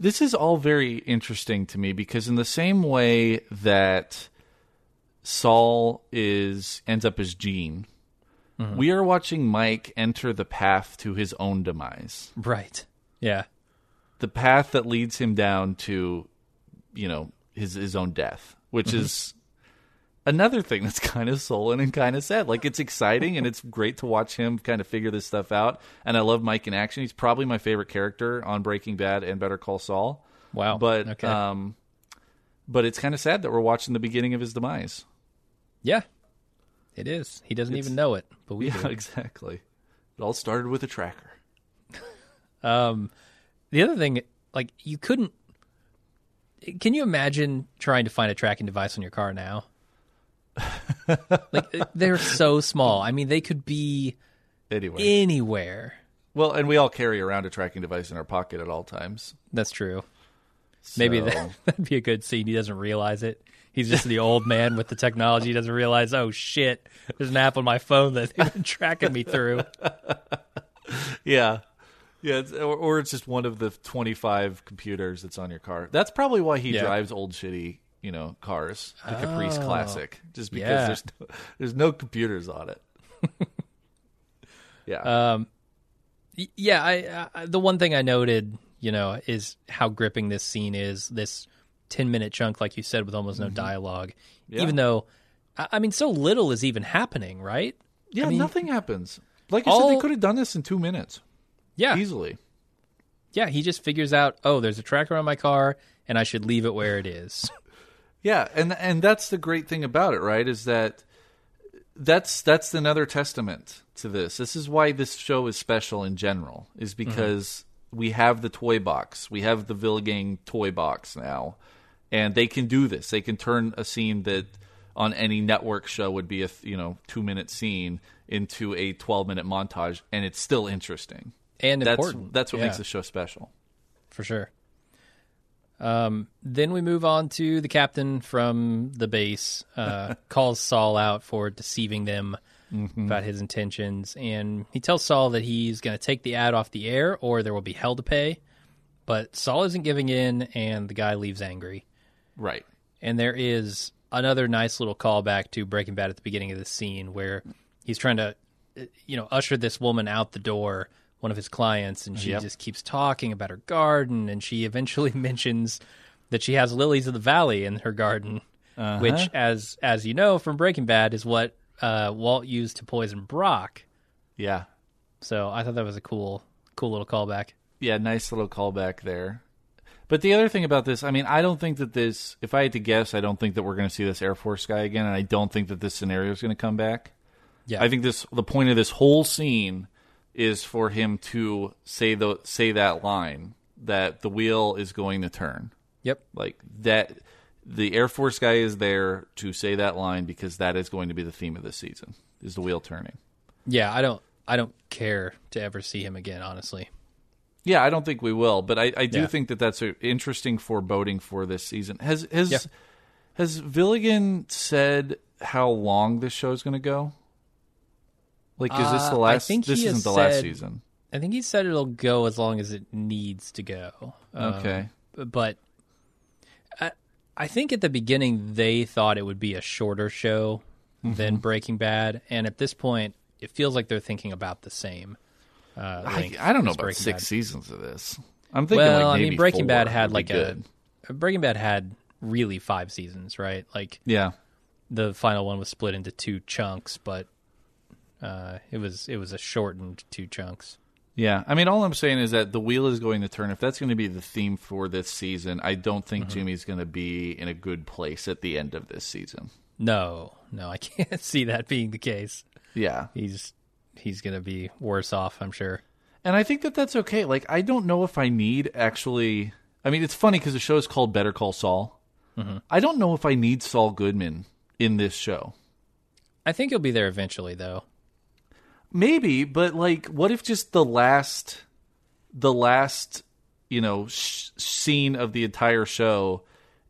This is all very interesting to me because in the same way that Saul is ends up as Gene, mm-hmm. we are watching Mike enter the path to his own demise, Right. Yeah. the path that leads him down to, you know, his his own death, which mm-hmm. is another thing that's <laughs> kind of sullen and kind of sad. Like it's exciting and it's great to watch him kind of figure this stuff out. And I love Mike in action. He's probably my favorite character on Breaking Bad and Better Call Saul. Wow. But okay. um, but it's kind of sad that we're watching the beginning of his demise. yeah. It is. He doesn't even know it, but we Yeah, do. <laughs> exactly. It all started with a tracker. <laughs> Um, the other thing, like you couldn't. Can you imagine trying to find a tracking device on your car now? Like uh, they're so small. I mean, they could be Anyway, anywhere. well, and we all carry around a tracking device in our pocket at all times. That's true. Maybe So- that, <laughs> that'd be a good scene. He doesn't realize it. He's just the old man with the technology. He doesn't realize, oh shit, there's an app on my phone that they've been tracking me through. <laughs> Yeah. Yeah, it's, or, or it's just one of the 25 computers that's on your car. That's probably why he Yeah. drives old shitty, you know, cars, the Caprice Oh. Classic, just because Yeah. there's no, <laughs> there's no computers on it. <laughs> yeah. Um, yeah, I, I the one thing I noted, you know, is how gripping this scene is. This ten minute chunk, like you said, with almost no dialogue. Yeah. Even though, I, I mean, so little is even happening, right? yeah, I mean- nothing happens. Like I said, they could have done this in two minutes Yeah, easily. yeah. He just figures out, oh, there's a tracker on my car, and I should leave it where it is. <laughs> Yeah, and and that's the great thing about it, right? Is that that's that's another testament to this. This is why this show is special in general, is mm-hmm. because we have the toy box, we have the Gilligan toy box now, and they can do this. They can turn a scene that on any network show would be a you know two minute scene into a twelve minute montage, and it's still interesting. and That's important. that's what Yeah, makes the show special. for sure. Um, then we move on to the captain from the base. Uh, <laughs> calls Saul out for deceiving them about his intentions, and he tells Saul that he's going to take the ad off the air, or there will be hell to pay. But Saul isn't giving in, and the guy leaves angry. Right. And there is another nice little callback to Breaking Bad at the beginning of the scene where he's trying to, uh, you know, usher this woman out the door, one of his clients, and she Yep. just keeps talking about her garden, and she eventually <laughs> mentions that she has lilies of the valley in her garden, Uh-huh. which, as as you know from Breaking Bad, is what uh, Walt used to poison Brock. Yeah. So I thought that was a cool, cool little callback. yeah, nice little callback there. But the other thing about this, I mean, I don't think that this, if I had to guess, I don't think that we're going to see this Air Force guy again, and I don't think that this scenario is going to come back. Yeah, I think this, the point of this whole scene is for him to say the say that line that the wheel is going to turn, Yep. like that. The Air Force guy is there to say that line because that is going to be the theme of this season: is the wheel turning. Yeah, I don't, I don't care to ever see him again. Honestly. Yeah, I don't think we will, but I, I do Yeah. think that that's a interesting foreboding for this season. Has has Yeah. has Gilligan said how long this show is going to go? Like, is this the Uh, I last? think this isn't the last season. I think he said it'll go as long as it needs to go. Um, Okay. but I, I think at the beginning they thought it would be a shorter show Mm-hmm. than Breaking Bad, and at this point, it feels like they're thinking about the same. Uh, I, I don't know about six Bad. seasons of this. I'm thinking Well, like I mean, Breaking Bad had like a. Breaking Bad had really five seasons, right? Like yeah. the final one was split into two chunks, but uh, it was it was a shortened two chunks. Yeah, I mean, all I'm saying is that the wheel is going to turn. If that's going to be the theme for this season, I don't think Mm-hmm. Jimmy's going to be in a good place at the end of this season. No, no, I <laughs> can't see that being the case. Yeah, He's he's gonna be worse off, I'm sure. And I think that that's okay. Like, I don't know if I need actually. I mean, it's funny because the show is called Better Call Saul. Mm-hmm. I don't know if I need Saul Goodman in this show. I think he'll be there eventually, though. Maybe, but like, what if just the last, the last, you know, sh- scene of the entire show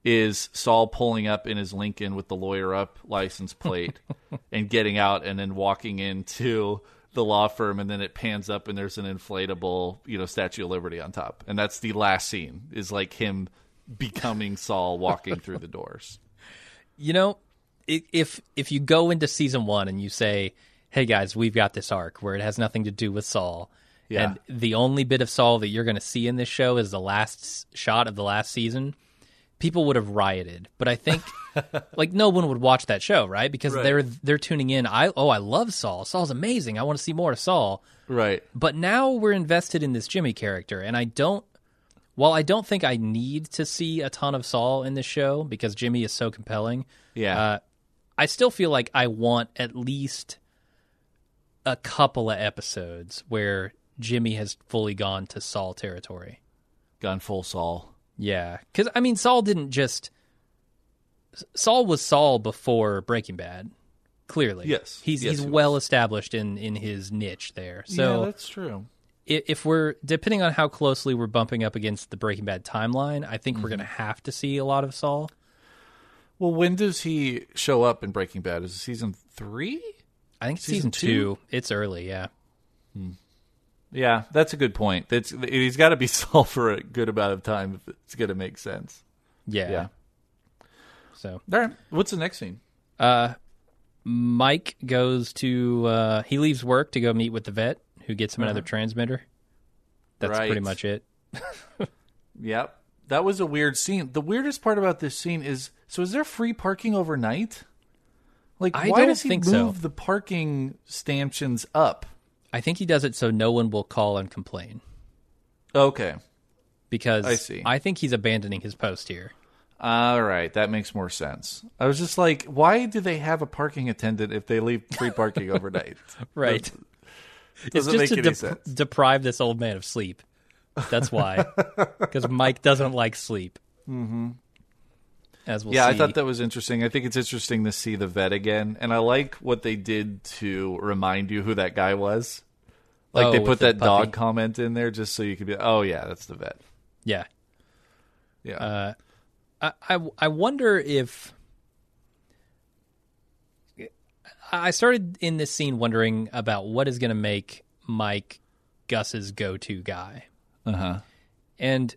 is Saul pulling up in his Lincoln with the lawyer up license plate <laughs> and getting out and then walking into the law firm and then it pans up and there's an inflatable, you know, Statue of Liberty on top. And that's the last scene is like him becoming Saul walking through the doors. You know, if if you go into season one and you say, "Hey guys, we've got this arc where it has nothing to do with Saul," Yeah. and the only bit of Saul that you're going to see in this show is the last shot of the last season, people would have rioted. But I think, <laughs> like, no one would watch that show, right? Because Right. they're they're tuning in. I oh, I love Saul. Saul's amazing. I want to see more of Saul. Right. But now we're invested in this Jimmy character, and I don't. While I don't think I need to see a ton of Saul in this show because Jimmy is so compelling, Yeah. uh, I still feel like I want at least a couple of episodes where Jimmy has fully gone to Saul territory. Gone full Saul. Yeah, because I mean, Saul didn't just. Saul was Saul before Breaking Bad. Clearly, Yes. he's Yes, he's he was. well established in in his niche there. So yeah, that's true. if we're depending on how closely we're bumping up against the Breaking Bad timeline, I think we're Mm-hmm. going to have to see a lot of Saul. Well, when does he show up in Breaking Bad? Is it season three? I think Season season, two? two. It's early, yeah. Yeah, that's a good point. That's he's got to be <laughs> solved for a good amount of time if it's going to make sense. Yeah. Yeah. So All right. What's the next scene? uh Mike goes to uh he leaves work to go meet with the vet who gets him another transmitter. That's Uh-huh. Right. pretty much it. <laughs> Yep. That was a weird scene. The weirdest part about this scene is so is there free parking overnight? Like I why don't does he think move so. the parking stanchions up? I think he does it so no one will call and complain Okay. because I see. I think he's abandoning his post here. All right, that makes more sense. I was just like, why do they have a parking attendant if they leave free parking overnight? <laughs> Right. Doesn't it's just make to any dep- sense. deprive this old man of sleep. That's why. <laughs> Because Mike doesn't like sleep. Mm-hmm. As we'll yeah, I thought that was interesting. I think it's interesting to see the vet again, and I like what they did to remind you who that guy was. Like Oh, they put that dog comment in there just so you could be, oh yeah, that's the vet. Yeah. Yeah, Uh, I, I I wonder if I started in this scene wondering about what is going to make Mike Gus's go-to guy. uh huh. And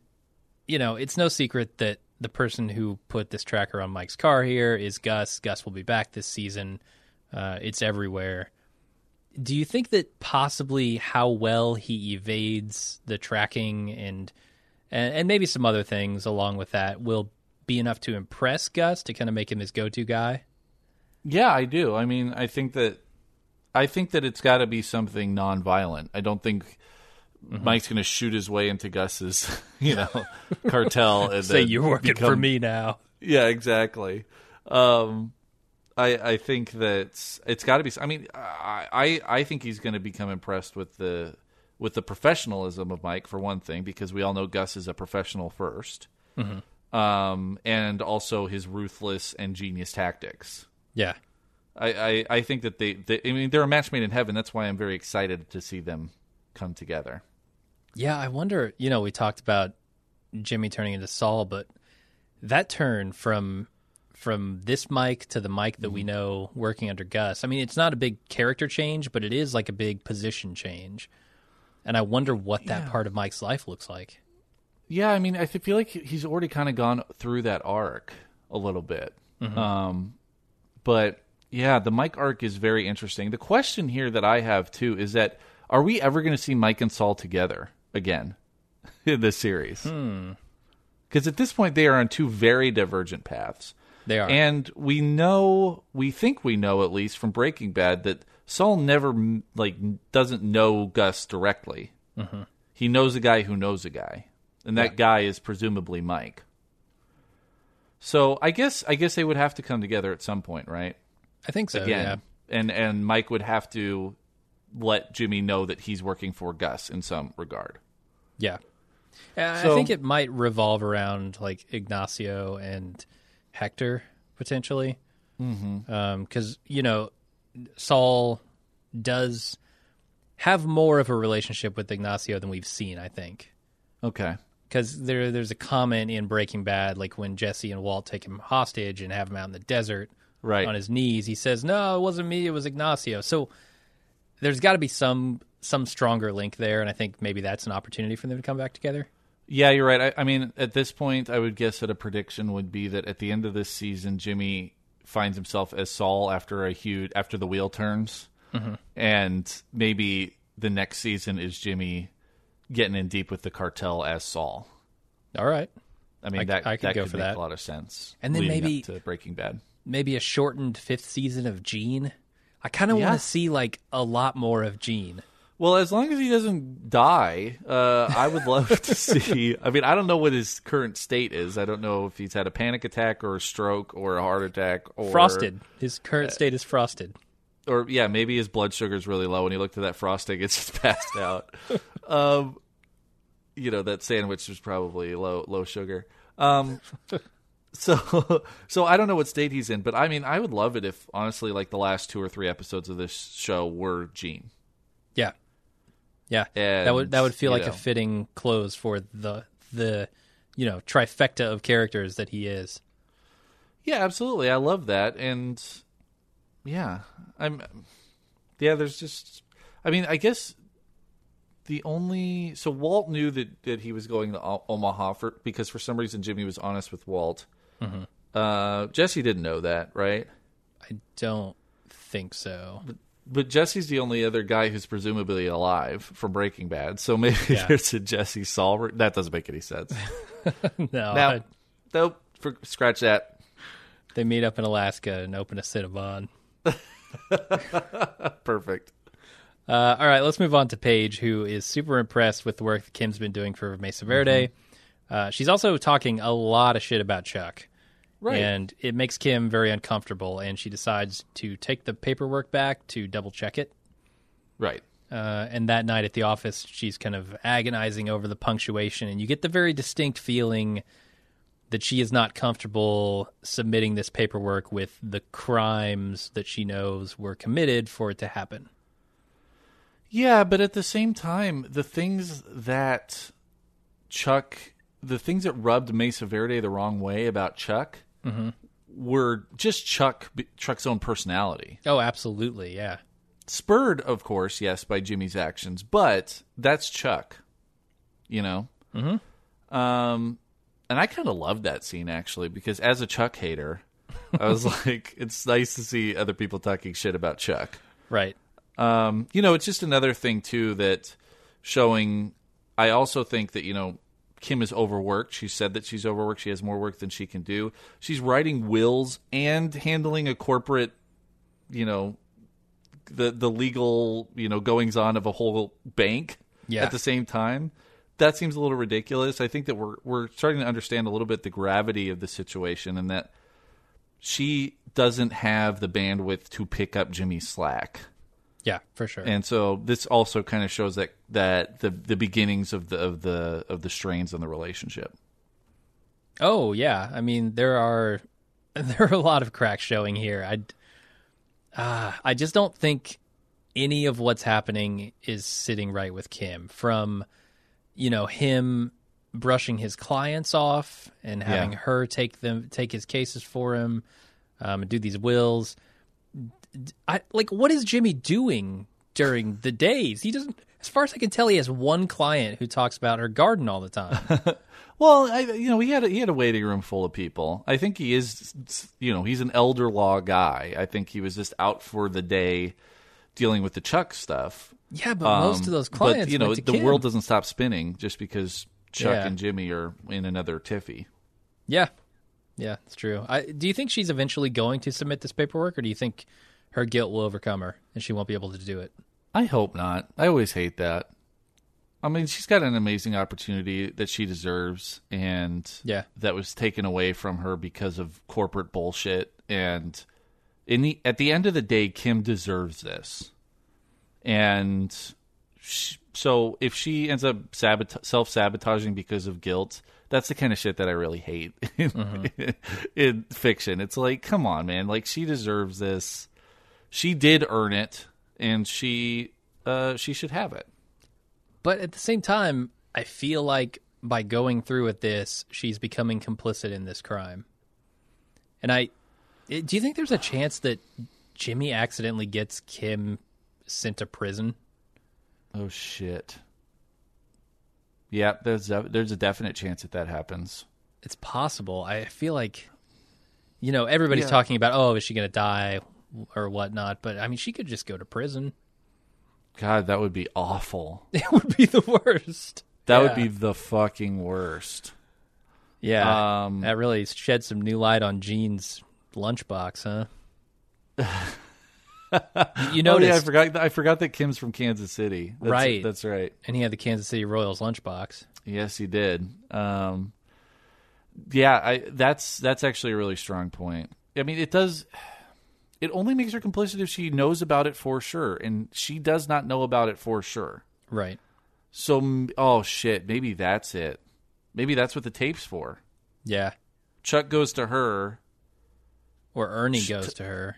you know, it's no secret that the person who put this tracker on Mike's car here is Gus. Gus will be back this season. Uh, it's everywhere. Do you think that possibly how well he evades the tracking and, and and maybe some other things along with that will be enough to impress Gus to kind of make him his go-to guy? Yeah, I do. I mean, I think that I think that it's got to be something nonviolent. I don't think Mm-hmm. Mike's going to shoot his way into Gus's, <laughs> you know, cartel and say you're working for me now. Yeah, exactly. Um, I I think that it's got to be. I mean, I I, I think he's going to become impressed with the with the professionalism of Mike for one thing, because we all know Gus is a professional 1st um, and also his ruthless and genius tactics. Yeah. I, I, I think that they, they, I mean, they're a match made in heaven. That's why I'm very excited to see them come together. Yeah, I wonder. You know, we talked about Jimmy turning into Saul, but that turn from from this Mike to the Mike that we know working under Gus. I mean, it's not a big character change, but it is like a big position change. And I wonder what that Yeah. part of Mike's life looks like. Yeah, I mean, I feel like he's already kind of gone through that arc a little bit. Um, but yeah, the Mike arc is very interesting. The question here that I have too is that are we ever going to see Mike and Saul together again <laughs> in this series? Hmm. Because at this point, they are on two very divergent paths. They are. And we know, we think we know at least from Breaking Bad that Saul never like doesn't know Gus directly. Mm-hmm. He knows a guy who knows a guy, and that guy is presumably Mike. So I guess I guess they would have to come together at some point, right? I think so. Again, and and Mike would have to let Jimmy know that he's working for Gus in some regard. Yeah. Yeah. Uh, I think it might revolve around like Ignacio and Hector potentially. Mm-hmm. Because, you know, Saul does have more of a relationship with Ignacio than we've seen, I think. Okay. Because there, there's a comment in Breaking Bad, like when Jesse and Walt take him hostage and have him out in the desert Right. on his knees. He says, "No, it wasn't me. It was Ignacio." So there's got to be some some stronger link there, and I think maybe that's an opportunity for them to come back together. Yeah, you're right. I, I mean, at this point, I would guess that a prediction would be that at the end of this season, Jimmy finds himself as Saul after a huge after the wheel turns, mm-hmm. and maybe the next season is Jimmy getting in deep with the cartel as Saul. All right, I mean, I- that I could that go could for make that. a lot of sense. And then maybe- to Breaking Bad. maybe a shortened fifth season of Gene. I kind of Yeah. want to see like a lot more of Gene. Well, as long as he doesn't die, uh, I would love to <laughs> see. I mean, I don't know what his current state is. I don't know if he's had a panic attack or a stroke or a heart attack or Frosted. His current state is frosted. or yeah, maybe his blood sugar is really low. When he looked at that frosting, it's just passed out. <laughs> um, you know that sandwich was probably low low sugar. Um, <laughs> so <laughs> so I don't know what state he's in, but I mean, I would love it if honestly, like the last two or three episodes of this show were Gene. Yeah, yeah. that would that would feel like you a fitting close for the the you know trifecta of characters that he is. Yeah, absolutely. I love that, and yeah, I'm. Yeah, there's just. I mean, I guess the only so Walt knew that that he was going to Omaha for because for some reason Jimmy was honest with Walt. Uh, Jesse didn't know that, right? I don't think so. But Jesse's the only other guy who's presumably alive from Breaking Bad, so maybe Yeah. <laughs> there's a Jesse Saul. That doesn't make any sense. <laughs> no, now, I- nope. For, scratch that. they meet up in Alaska and open a Cinnabon. <laughs> Perfect. Uh, all right, let's move on to Paige, who is super impressed with the work that Kim's been doing for Mesa Verde. Uh, she's also talking a lot of shit about Chuck. Right. And it makes Kim very uncomfortable, and she decides to take the paperwork back to double check it. Right. Uh, and that night at the office, she's kind of agonizing over the punctuation, and you get the very distinct feeling that she is not comfortable submitting this paperwork with the crimes that she knows were committed for it to happen. Yeah, but at the same time, the things that Chuck, the things that rubbed Mesa Verde the wrong way about Chuck were just Chuck, Chuck's own personality. Oh, absolutely, yeah. Spurred, of course, yes, by Jimmy's actions, but that's Chuck, you know? Mm-hmm. Um, and I kind of loved that scene, actually, because as a Chuck hater, I was <laughs> like, it's nice to see other people talking shit about Chuck. Right. Um, you know, it's just another thing too that showing. I also think that you know Kim is overworked. She said that she's overworked. She has more work than she can do. She's writing wills and handling a corporate, you know, the the legal you know goings on of a whole bank Yeah. at the same time. That seems a little ridiculous. I think that we're we're starting to understand a little bit the gravity of the situation and that she doesn't have the bandwidth to pick up Jimmy's slack. Yeah, for sure. And so this also kind of shows that that the the beginnings of the of the of the strains on the relationship. Oh yeah, I mean there are <laughs> there are a lot of cracks showing here. I uh, I just don't think any of what's happening is sitting right with Kim. From you know him brushing his clients off and having Yeah. her take them take his cases for him um, and do these wills. I like what is Jimmy doing during the days? He doesn't. As far as I can tell, he has one client who talks about her garden all the time. <laughs> Well, I, you know, he had a, he had a waiting room full of people. I think he is, you know, he's an elder law guy. I think he was just out for the day, dealing with the Chuck stuff. yeah, but most of Um, those clients, but you know, the Kim. world doesn't stop spinning just because Chuck Yeah. and Jimmy are in another tiffy. Yeah, yeah, it's true. I, do you think she's eventually going to submit this paperwork, or do you think her guilt will overcome her and she won't be able to do it? I hope not. I always hate that. I mean, she's got an amazing opportunity that she deserves, and Yeah. that was taken away from her because of corporate bullshit. And in the at the end of the day, Kim deserves this. And sh so, if she ends up sabot- self sabotaging because of guilt, that's the kind of shit that I really hate <laughs> in, mm-hmm. in fiction. It's like, come on, man! Like she deserves this. She did earn it, and she uh, she should have it. But at the same time, I feel like by going through with this, she's becoming complicit in this crime. And I, do you think there's a chance that Jimmy accidentally gets Kim sent to prison? Oh shit. Yeah, there's a, there's a definite chance that that happens. It's possible. I feel like, you know, everybody's Yeah. talking about, oh, is she going to die or whatnot? But I mean, she could just go to prison. God, that would be awful. <laughs> It would be the worst. That Yeah. would be the fucking worst. Yeah, Um, that really shed some new light on Gene's lunchbox, huh? you <laughs> you Oh yeah, I forgot. I forgot that Kim's from Kansas City. That's, Right. That's right. and he had the Kansas City Royals lunchbox. Yes, he did. Um, yeah, I that's that's actually a really strong point. I mean, it does. It only makes her complicit if she knows about it for sure, and she does not know about it for sure. Right. So, oh shit, maybe that's it. Maybe that's what the tape's for. Yeah. Chuck goes to her, Or Ernie goes to her.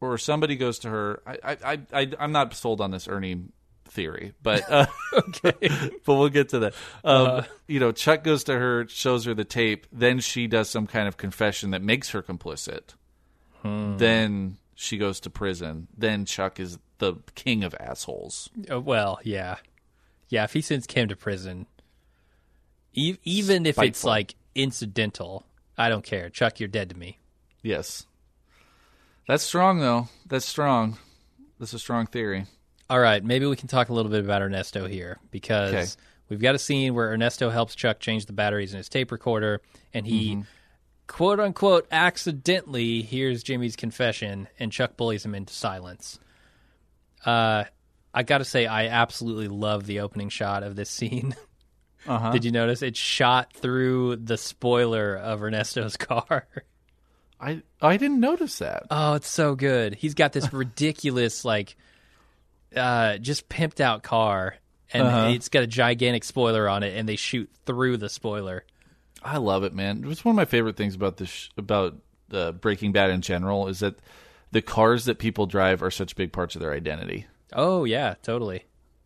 or somebody goes to her. I, I, I, I'm not sold on this Ernie theory, but uh, <laughs> <laughs> okay, but we'll get to that. Um, you know, Chuck goes to her, shows her the tape, then she does some kind of confession that makes her complicit. Then she goes to prison. Then Chuck is the king of assholes. Oh, well, yeah, yeah. If he sends Kim to prison, e- even if it's like incidental, I don't care. Chuck, you're dead to me. Yes, that's strong though. That's strong. That's a strong theory. All right, maybe we can talk a little bit about Ernesto here because Okay. we've got a scene where Ernesto helps Chuck change the batteries in his tape recorder, and he Mm-hmm. Quote unquote accidentally hears Jimmy's confession, and Chuck bullies him into silence. Uh, I got to say, I absolutely love the opening shot of this scene. <laughs> Uh-huh. Did you notice it shot through the spoiler of Ernesto's <laughs> car? I I didn't notice that. Oh, it's so good. He's got this <laughs> ridiculous, like, uh, just pimped out car, and Uh-huh. it's got a gigantic spoiler on it, and they shoot through the spoiler. I love it, man. It's one of my favorite things about this sh- about uh, Breaking Bad in general is that the cars that people drive are such big parts of their identity. Oh yeah, totally.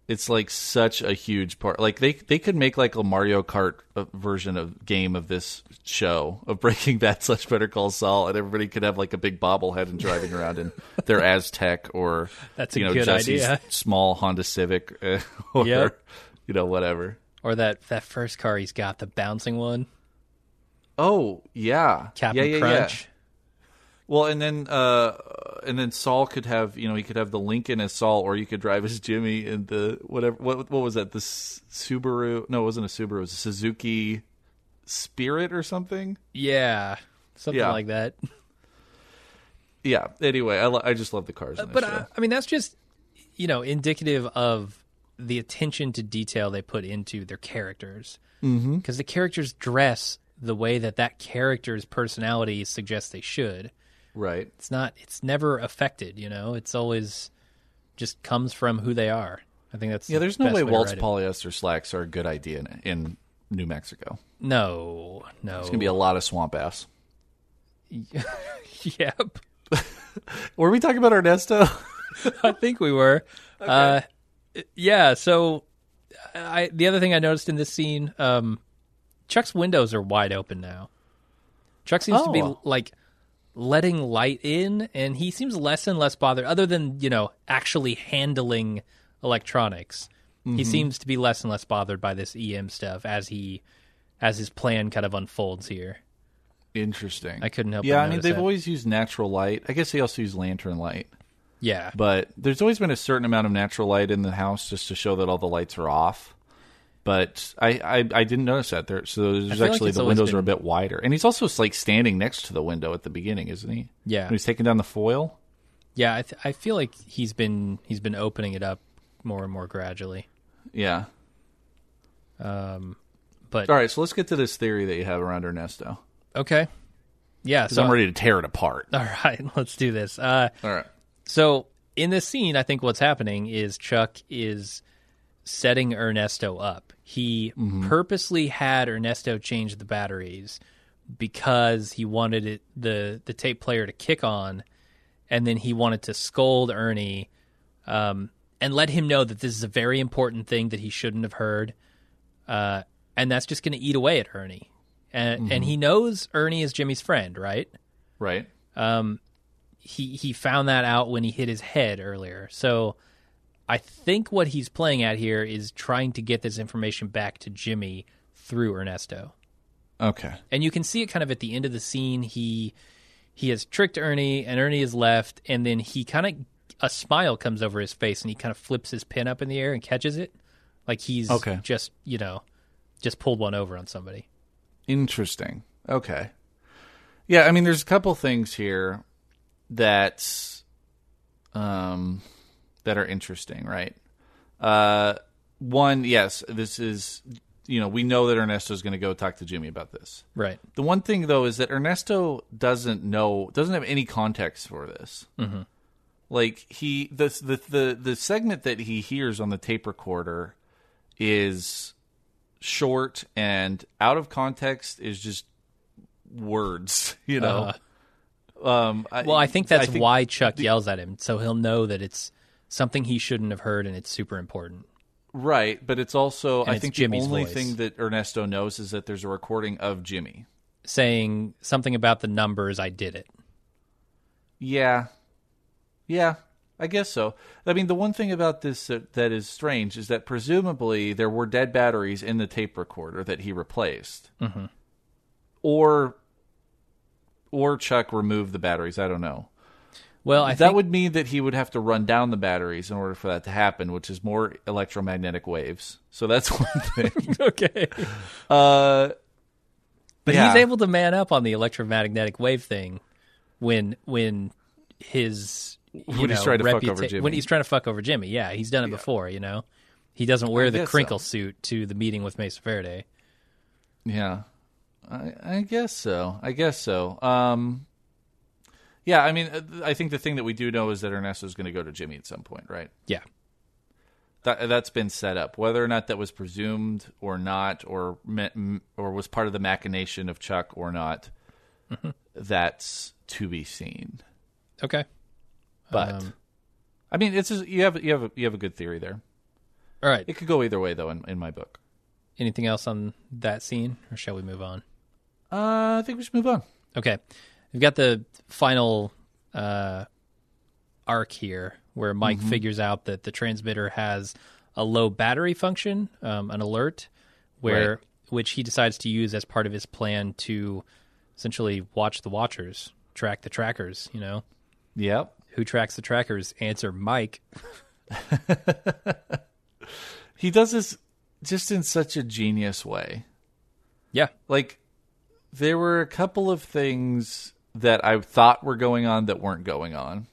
It's like such a huge part. Like they they could make like a Mario Kart uh, version of game of this show of Breaking Bad <laughs> slash Better Call Saul, and everybody could have like a big bobblehead and driving around in <laughs> their Aztek or That's a you know good Jesse's idea. small Honda Civic uh, <laughs> or Yep. you know whatever. Or that that first car he's got, the bouncing one, Oh yeah, Captain yeah, yeah, Crunch. Yeah. Well, and then uh, and then Saul could have you know he could have the Lincoln as Saul, or you could drive as Jimmy in the whatever. What what was that? The Subaru? No, it wasn't a Subaru. It was a Suzuki Spirit or something. Yeah, something Yeah. like that. Yeah. Anyway, I lo- I just love the cars. In this But show. uh, I mean, that's just you know indicative of the attention to detail they put into their characters. Because mm-hmm. the characters dress the way that that character's personality suggests they should. right. It's not. It's never affected. You know, it's always just comes from who they are. I think that's Yeah. the There's no way Walt's polyester slacks are a good idea in, in New Mexico. No, no. It's gonna be a lot of swamp ass. <laughs> yep. <laughs> Were we talking about Ernesto? <laughs> I think we were. Uh, yeah. So, I the other thing I noticed in this scene, um, Chuck's windows are wide open now. Chuck seems to be Oh. like letting light in, and he seems less and less bothered. Other than you know actually handling electronics, he mm-hmm. seems to be less and less bothered by this EM stuff as he as his plan kind of unfolds here. Interesting. I couldn't help Yeah, I mean they've that. always used natural light. I guess they also use lantern light. Yeah, But there's always been a certain amount of natural light in the house just to show that all the lights are off. But I, I, I didn't notice that there. So there's feel like actually the windows are a bit wider, and he's also like standing next to the window at the beginning, isn't he? yeah. When he's taking down the foil. Yeah, I, th- I feel like he's been he's been opening it up more and more gradually. Yeah. Um, but All right, so let's get to this theory that you have around Ernesto, okay, yeah. because So I'm ready to tear it apart. <laughs> all right, let's do this. Uh, All right. so in this scene, I think what's happening is Chuck is setting Ernesto up. He purposely had Ernesto change the batteries because he wanted it the the tape player to kick on, and then he wanted to scold Ernie, um, and let him know that this is a very important thing that he shouldn't have heard, uh, and that's just going to eat away at Ernie, and and he knows Ernie is Jimmy's friend, right? Right. Um, he he found that out when he hit his head earlier. So I think what he's playing at here is trying to get this information back to Jimmy through Ernesto. Okay. And you can see it kind of at the end of the scene. He he has tricked Ernie, and Ernie is left, and then he kind of a smile comes over his face, and he kind of flips his pin up in the air and catches it, like he's Okay. just you know just pulled one over on somebody. Interesting. Okay. Yeah, I mean, there's a couple things here that, um, that are interesting, right? Uh, one, yes, this is, you know, we know that Ernesto is going to go talk to Jimmy about this. Right. The one thing though is that Ernesto doesn't know, doesn't have any context for this. Mm-hmm. Like he, the the the the segment that he hears on the tape recorder is short and out of context is just words, <laughs> you know. um, I. Well, I think that's think- why Chuck yells at him, so he'll know that it's something he shouldn't have heard, and it's super important. right, but it's also I it's think Jimmy's the only voice. thing that Ernesto knows is that there's a recording of Jimmy. Saying something about the numbers, I did it. Yeah. Yeah, I guess so. I mean, the one thing about this that, that is strange is that presumably there were dead batteries in the tape recorder that he replaced. Mm-hmm. Or or Chuck removed the batteries, I don't know. Well, I that think would mean that he would have to run down the batteries in order for that to happen, which is more electromagnetic waves. So that's <laughs> one thing. <laughs> okay, uh but Yeah. he's able to man up on the electromagnetic wave thing when when his When he's trying to fuck over Jimmy. When he's trying to fuck over Jimmy, yeah, he's done it before. You know, He doesn't wear I the crinkle so. suit to the meeting with Mesa Faraday. Yeah, I, I guess so. I guess so. Um, yeah, I mean, uh, I think the thing that we do know is that Ernesto is going to go to Jimmy at some point, right? Yeah. That that's been set up. Whether or not that was presumed or not, or or was part of the machination of Chuck or not, that's to be seen. Okay. But Um, I mean, it's just, you have you have a, you have a good theory there. All right. It could go either way, though. In, in my book, Anything else on that scene, or shall we move on? uh, I think we should move on. Okay. We've got the final uh, arc here where Mike Mm-hmm. figures out that the transmitter has a low battery function, um, an alert, where Right. which he decides to use as part of his plan to essentially watch the watchers, track the trackers. You know, Yep. who tracks the trackers? Answer Mike. <laughs> He does this just in such a genius way. Yeah. Like there were a couple of things that I thought were going on that weren't going on.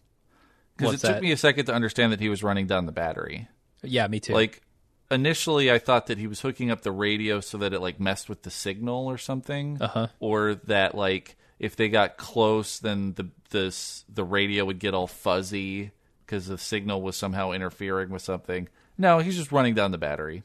Because it took that? me a second to understand that he was running down the battery. Yeah, me too. Like initially I thought that he was hooking up the radio so that it like messed with the signal or something. Uh-huh. Or that like if they got close then the this the radio would get all fuzzy because the signal was somehow interfering with something. No, he's just running down the battery.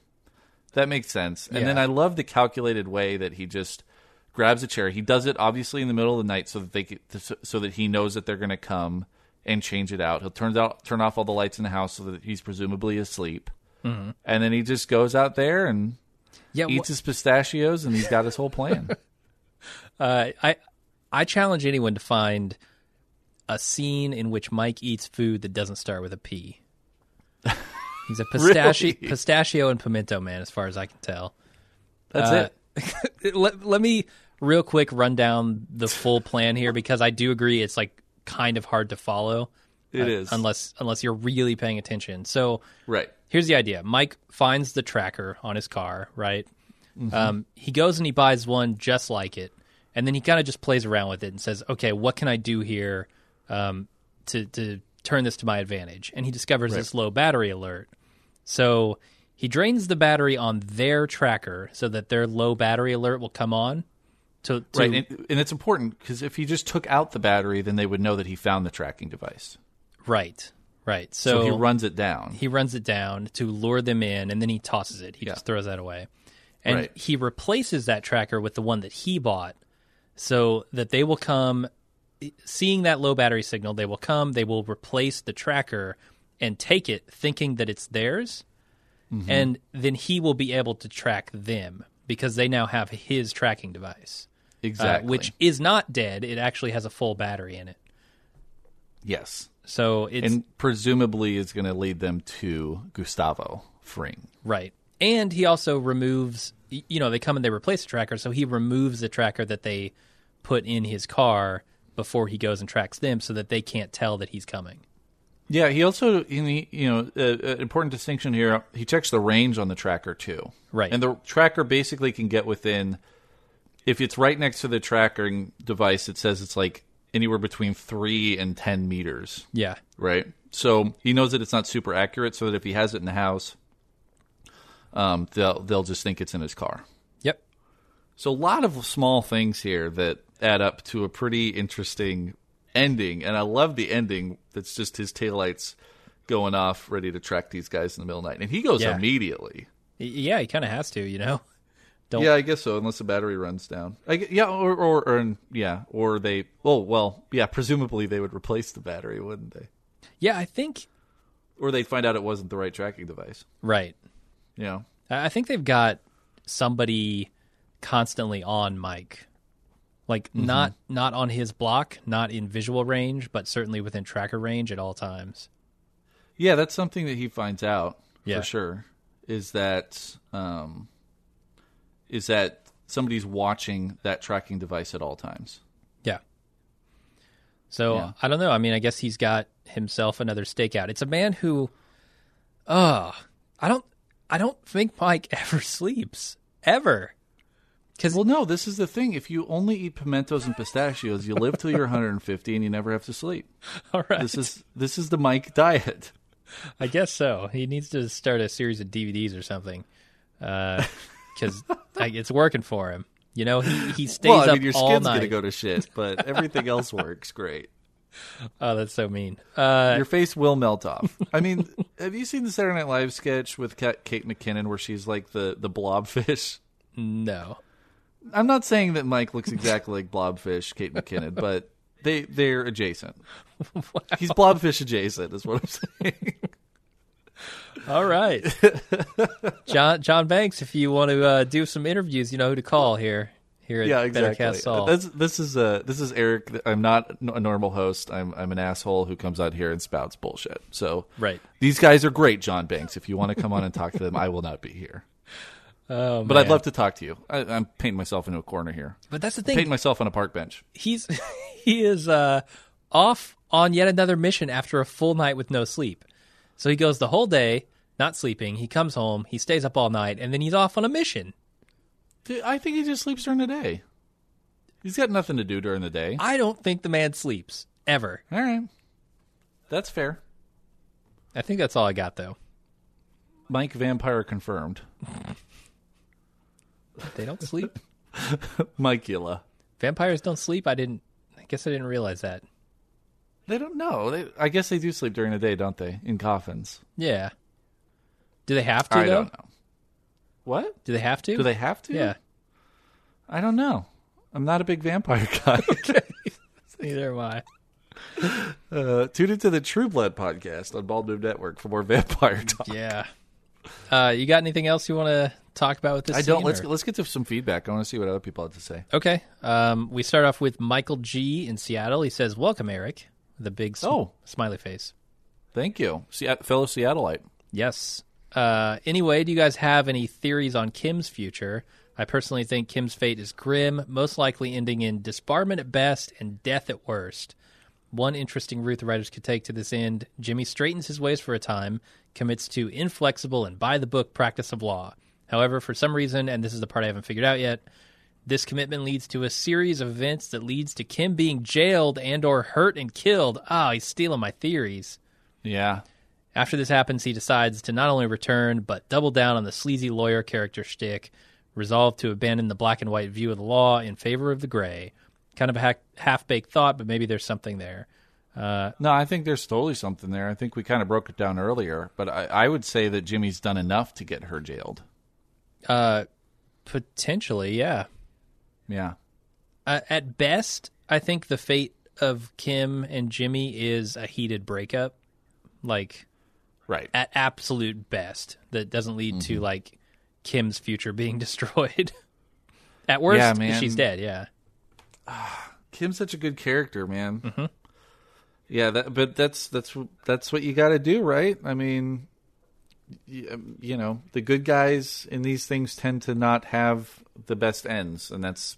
That makes sense. And then I love the calculated way that he just grabs a chair. He does it obviously in the middle of the night so that they could, so that he knows that they're going to come and change it out. He'll turn out turn off all the lights in the house so that he's presumably asleep. Mm-hmm. And then he just goes out there and yeah, wh- eats his pistachios and he's got his whole plan. <laughs> <laughs> Uh, I I challenge anyone to find a scene in which Mike eats food that doesn't start with a P. <laughs> He's a pistachio, Really? pistachio and pimento man, as far as I can tell. That's Uh, it. let, let me real quick run down the full plan here because I do agree it's like kind of hard to follow. It uh, is. unless unless you're really paying attention. So Right. here's the idea mike finds the tracker on his car right Mm-hmm. um, he goes and he buys one just like it and then he kind of just plays around with it and says okay what can i do here um, to, to turn this to my advantage and he discovers this low battery alert so he drains the battery on their tracker so that their low battery alert will come on to, to Right. And, and it's important because if he just took out the battery, then they would know that he found the tracking device. right right So, so, he runs it down. he runs it down to lure them in and then he tosses it he Yeah. just throws that away and Right. he replaces that tracker with the one that he bought so that they will come seeing that low battery signal they will come they will replace the tracker and take it thinking that it's theirs Mm-hmm. and then he will be able to track them because they now have his tracking device uh, exactly. which is not dead it actually has a full battery in it yes. so it's and presumably is going to lead them to Gustavo Fring. Right. And he also removes, you know, they come and they replace the tracker, so he removes the tracker that they put in his car before he goes and tracks them so that they can't tell that he's coming. Yeah, he also, you know, uh, an important distinction here. He checks the range on the tracker too, Right. And the tracker basically can get within. If it's right next to the tracking device, it says it's like anywhere between three and ten meters. Yeah. right? So he knows that it's not super accurate, so that if he has it in the house, um, they'll they'll just think it's in his car. Yep. So a lot of small things here that add up to a pretty interesting ending, and I love the ending. That's just his taillights going off, ready to track these guys in the middle of the night, and he goes Yeah. immediately. Yeah, he kind of has to, you know. Don't- Yeah, I guess so, unless the battery runs down. I, yeah, or, or or yeah, or they. Oh well, yeah. Presumably they would replace the battery, wouldn't they? Yeah, I think Or they'd find out it wasn't the right tracking device. right. You know. I think they've got somebody constantly on Mike. Like not not on his block, not in visual range, but certainly within tracker range at all times. Yeah, that's something that he finds out Yeah. for sure. Is that um, is that somebody's watching that tracking device at all times? Yeah. So Yeah. I don't know. I mean, I guess he's got himself another stakeout. It's a man who, uh, I don't, I don't think Mike <laughs> ever sleeps ever. Because Well, no. This is the thing. If you only eat pimentos and pistachios, you live till you're 150 and you never have to sleep. <laughs> all right, This is this is the Mike diet. I guess so. He needs to start a series of DVDs or something, <laughs> because it's working for him. You know, he he stays well, I up mean, your all skin's night. gonna go to shit, but everything else <laughs> works great. Oh, that's so mean. Uh, Your face will melt off. I mean, have you seen the Saturday Night Live sketch with Kate McKinnon where she's like the the blobfish? no. I'm not saying that Mike looks exactly like blobfish, Kate McKinnon, but they they're adjacent. <laughs> He's blobfish adjacent, is what I'm saying. All right, <laughs> John John Banks. If you want to uh, do some interviews, you know who to call here. Here at yeah, Better exactly. Cast Saul. This, this is uh, this is Eric. I'm not a normal host. I'm I'm an asshole who comes out here and spouts bullshit. So Right. these guys are great, John Banks. If you want to come on and talk to them, I will not be here. <laughs> Oh, But I'd love to talk to you. I, I'm painting myself into a corner here. But that's the thing. Painting myself on a park bench. He's <laughs> he is uh, off on yet another mission after a full night with no sleep. So he goes the whole day not sleeping. He comes home. He stays up all night, and then he's off on a mission. Dude, I think he just sleeps during the day. He's got nothing to do during the day. I don't think the man sleeps ever. All right, that's fair. I think that's all I got though. Mike Vampire confirmed. They don't sleep. <laughs> Mike Mikula. Vampires don't sleep. I didn't. I guess I didn't realize that. They don't know. They, I guess they do sleep during the day, don't they? In coffins. Yeah. Do they have to I though? don't know. What? Do they have to? Do they have to? Yeah. I don't know. I'm not a big vampire <laughs> guy. <laughs> Neither am I. uh, tune into the True Blood podcast on Bald Move Network for more vampire <laughs> talk. Yeah. Uh, you got anything else you want to talk about with this? I don't. Let's or- let's get to some feedback. I want to see what other people have to say. Okay. Um, we start off with Michael G in Seattle. He says, "Welcome, Eric." A big sm- Oh. smiley face. Thank you, Se- fellow Seattleite. Yes. Uh, anyway, do you guys have any theories on Kim's future? I personally think Kim's fate is grim, most likely ending in disbarment at best and death at worst. One interesting route the writers could take to this end Jimmy straightens his ways for a time, commits to inflexible and by the book practice of law. However, for some reason, and this is the part I haven't figured out yet, this commitment leads to a series of events that leads to Kim being jailed and or hurt and killed. Ah, he's stealing my theories. Yeah, After this happens, he decides to not only return, but double down on the sleazy lawyer character shtick, resolved to abandon the black and white view of the law in favor of the gray. Kind of a ha- half baked thought, but maybe there's something there. no, I think there's totally something there. I think we kind of broke it down earlier, but I, I would say that Jimmy's done enough to get her jailed. Uh, potentially, yeah. Yeah, Uh, at best, I think the fate of Kim and Jimmy is a heated breakup. Like, right. at absolute best, that doesn't lead to, like, Kim's future being <laughs> destroyed. at worst, Yeah, man. she's dead, yeah. <sighs> Kim's such a good character, man. Mm-hmm. Yeah, that, but that's that's that's what you got to do, right? I mean, you, you know, the good guys in these things tend to not have the best ends, and that's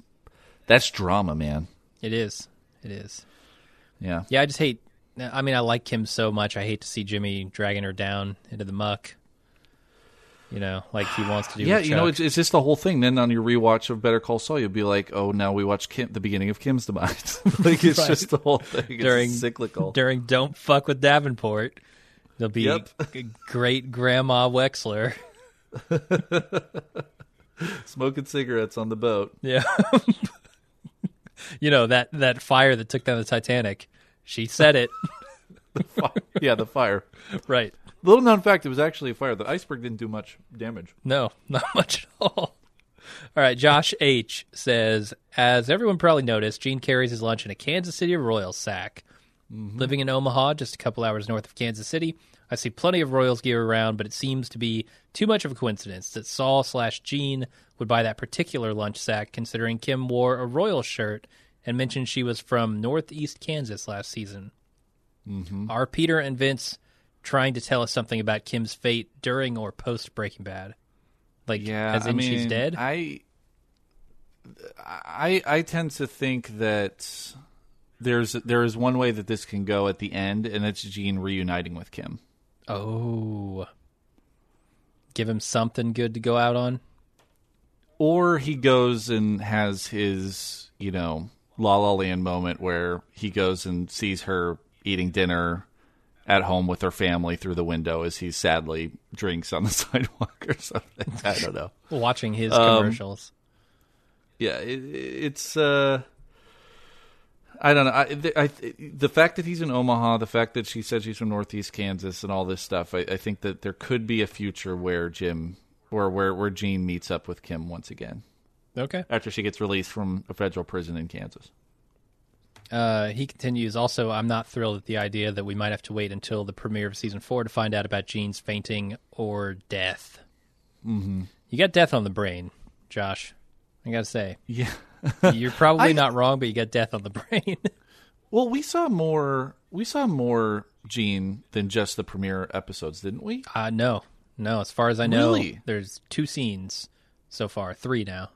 that's drama, man. It is. It is. Yeah, Yeah, I just hate. I mean, I like Kim so much. I hate to see Jimmy dragging her down into the muck. You know, like he wants to do. yeah. You know, it's, it's just the whole thing. Then on your rewatch of Better Call Saul, you'll be like, oh, now we watch Kim, the beginning of Kim's demise. <laughs> like it's Right. just the whole thing. It's During- cyclical. during "Don't Fuck with Davenport." There'll be Yep. <laughs> great Grandma Wexler. <laughs> Smoking cigarettes on the boat. Yeah, you know that that fire that took down the Titanic. She said it <laughs> yeah, the fire. <laughs> right. Little known fact: it was actually a fire. The iceberg didn't do much damage. No, <laughs> not much at all. All right, Josh H says, as everyone probably noticed, Gene carries his lunch in a Kansas City Royals sack. Mm-hmm. Living in Omaha, just a couple hours north of Kansas City, I see plenty of Royals gear around, but it seems to be too much of a coincidence that Saul slash Gene would buy that particular lunch sack, considering Kim wore a Royal shirt and mentioned she was from Northeast Kansas last season. Mm-hmm. Are Peter and Vince trying to tell us something about Kim's fate during or post Breaking Bad? Like, Yeah, as in I mean, she's dead? I, I, I tend to think that there's there is one way that this can go at the end, and it's Gene reuniting with Kim. Oh. Give him something good to go out on? Or he goes and has his, you know, La La Land moment where he goes and sees her eating dinner at home with her family through the window as he sadly drinks on the <laughs> sidewalk or something. I don't know. Watching his Um, commercials. Yeah, it, it's. uh I don't know. I, the, I, the fact that he's in Omaha, the fact that she said she's from Northeast Kansas, and all this stuff, I, I think that there could be a future where Jim, or where where Gene meets up with Kim once again Okay. after she gets released from a federal prison in Kansas. Uh, he continues. Also, I'm not thrilled at the idea that we might have to wait until the premiere of season four to find out about Gene's fainting or death. Mm-hmm. You got death on the brain, Josh. I gotta say, Yeah. <laughs> <laughs> you're probably I- not wrong, but you got death on the <laughs> brain. Well, we saw more. We saw more Gene than just the premiere episodes, didn't we? uh, no, no. As far as I know, Really? there's two scenes so far, three now.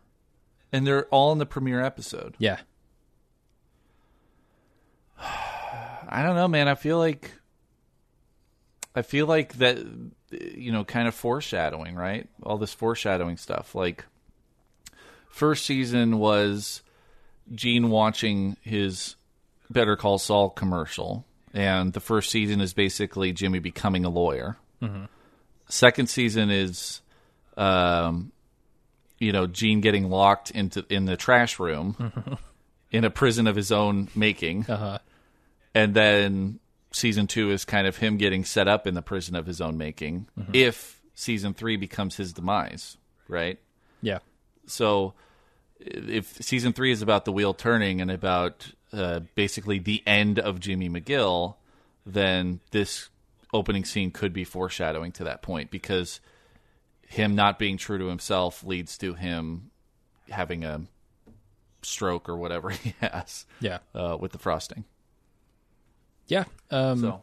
And they're all in the premiere episode. Yeah, <sighs> I don't know, man. I feel like I feel like that you know, kind of foreshadowing, right? All this foreshadowing stuff. Like first season was Gene watching his Better Call Saul commercial, and the first season is basically Jimmy becoming a lawyer. Second season is um you know, Gene getting locked into in the trash room in a prison of his own making. Uh-huh. and then season two is kind of him getting set up in the prison of his own making if season three becomes his demise right? Yeah, so if season three is about the wheel turning and about uh, basically the end of jimmy mcgill then this opening scene could be foreshadowing to that point because him not being true to himself leads to him having a stroke or whatever <laughs> he has yeah, uh, with the frosting yeah. Um, so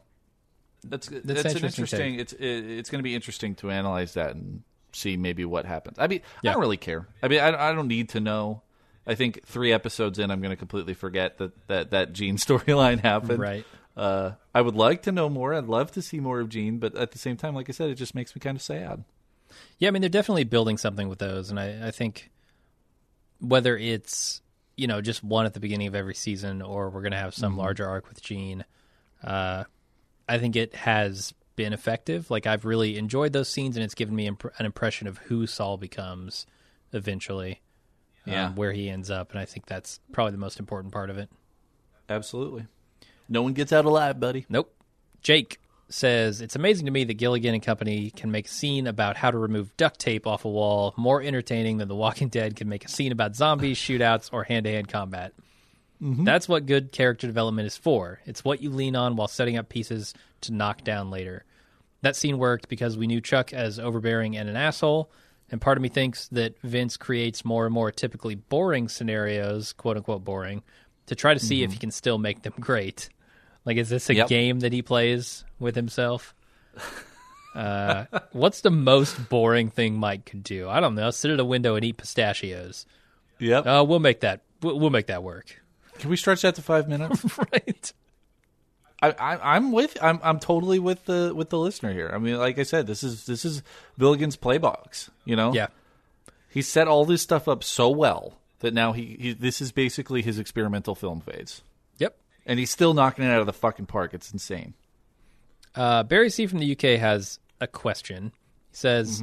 that's that's, That's an an interesting interesting. It's it, it's going to be interesting to analyze that and see maybe what happens. I mean, Yeah. I don't really care. I mean, I, I don't need to know. I think three episodes in, I'm going to completely forget that that that Gene <laughs> storyline happened. right. Uh, I would like to know more. I'd love to see more of Gene, but at the same time, like I said, it just makes me kind of sad. Yeah, I mean they're definitely building something with those, and I, I think whether it's you know just one at the beginning of every season or we're going to have some larger arc with Gene, uh, I think it has been effective. Like I've really enjoyed those scenes, and it's given me imp- an impression of who Saul becomes eventually, Yeah. um, where he ends up, and I think that's probably the most important part of it. Absolutely. No one gets out alive, buddy. Nope. Jake says it's amazing to me that Gilligan and company can make a scene about how to remove duct tape off a wall more entertaining than The Walking Dead can make a scene about zombies, shootouts, or hand-to-hand combat. That's what good character development is for. It's what you lean on while setting up pieces to knock down later. That scene worked because we knew Chuck as overbearing and an asshole, and part of me thinks that Vince creates more and more typically boring scenarios, quote unquote boring, to try to see if he can still make them great. Like, is this a Yep. game that he plays with himself? Uh, what's the most boring thing Mike could do? I don't know. Sit at a window and eat pistachios. Yep. Uh, we'll make that. We'll make that work. Can we stretch that to five minutes? <laughs> right. I, I, I'm with I'm I'm totally with the with the listener here. I mean, like I said, this is this is Gilligan's playbox. You know, Yeah. he set all this stuff up so well that now he, he this is basically his experimental film phase, Yep. and he's still knocking it out of the fucking park. It's insane. Uh, Barry C from the UK has a question. He says,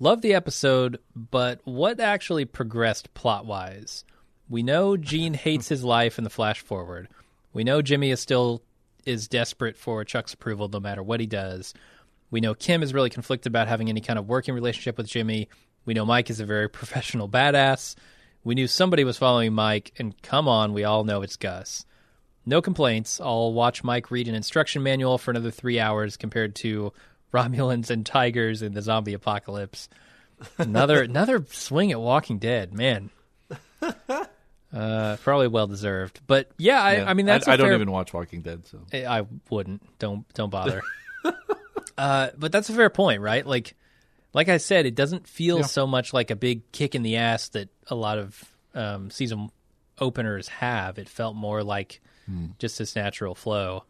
"Love the episode, but what actually progressed plot wise? We know Gene hates his life in the flash forward. We know Jimmy is still is desperate for Chuck's approval no matter what he does. We know Kim is really conflicted about having any kind of working relationship with Jimmy. We know Mike is a very <laughs> professional badass. We knew somebody was following Mike, and come on, we all know it's Gus." No complaints. I'll watch Mike read an instruction manual for another three hours compared to Romulans and Tigers in the zombie apocalypse. Another <laughs> another swing at Walking Dead, man. <laughs> Uh, probably well deserved, but yeah, I, Yeah. I mean that's I I I don't even watch Walking Dead, so I wouldn't. Don't don't bother. <laughs> uh, but that's a fair point, right? Like, like I said, it doesn't feel Yeah. so much like a big kick in the ass that a lot of um, season openers have. It felt more like Hmm. just this natural flow.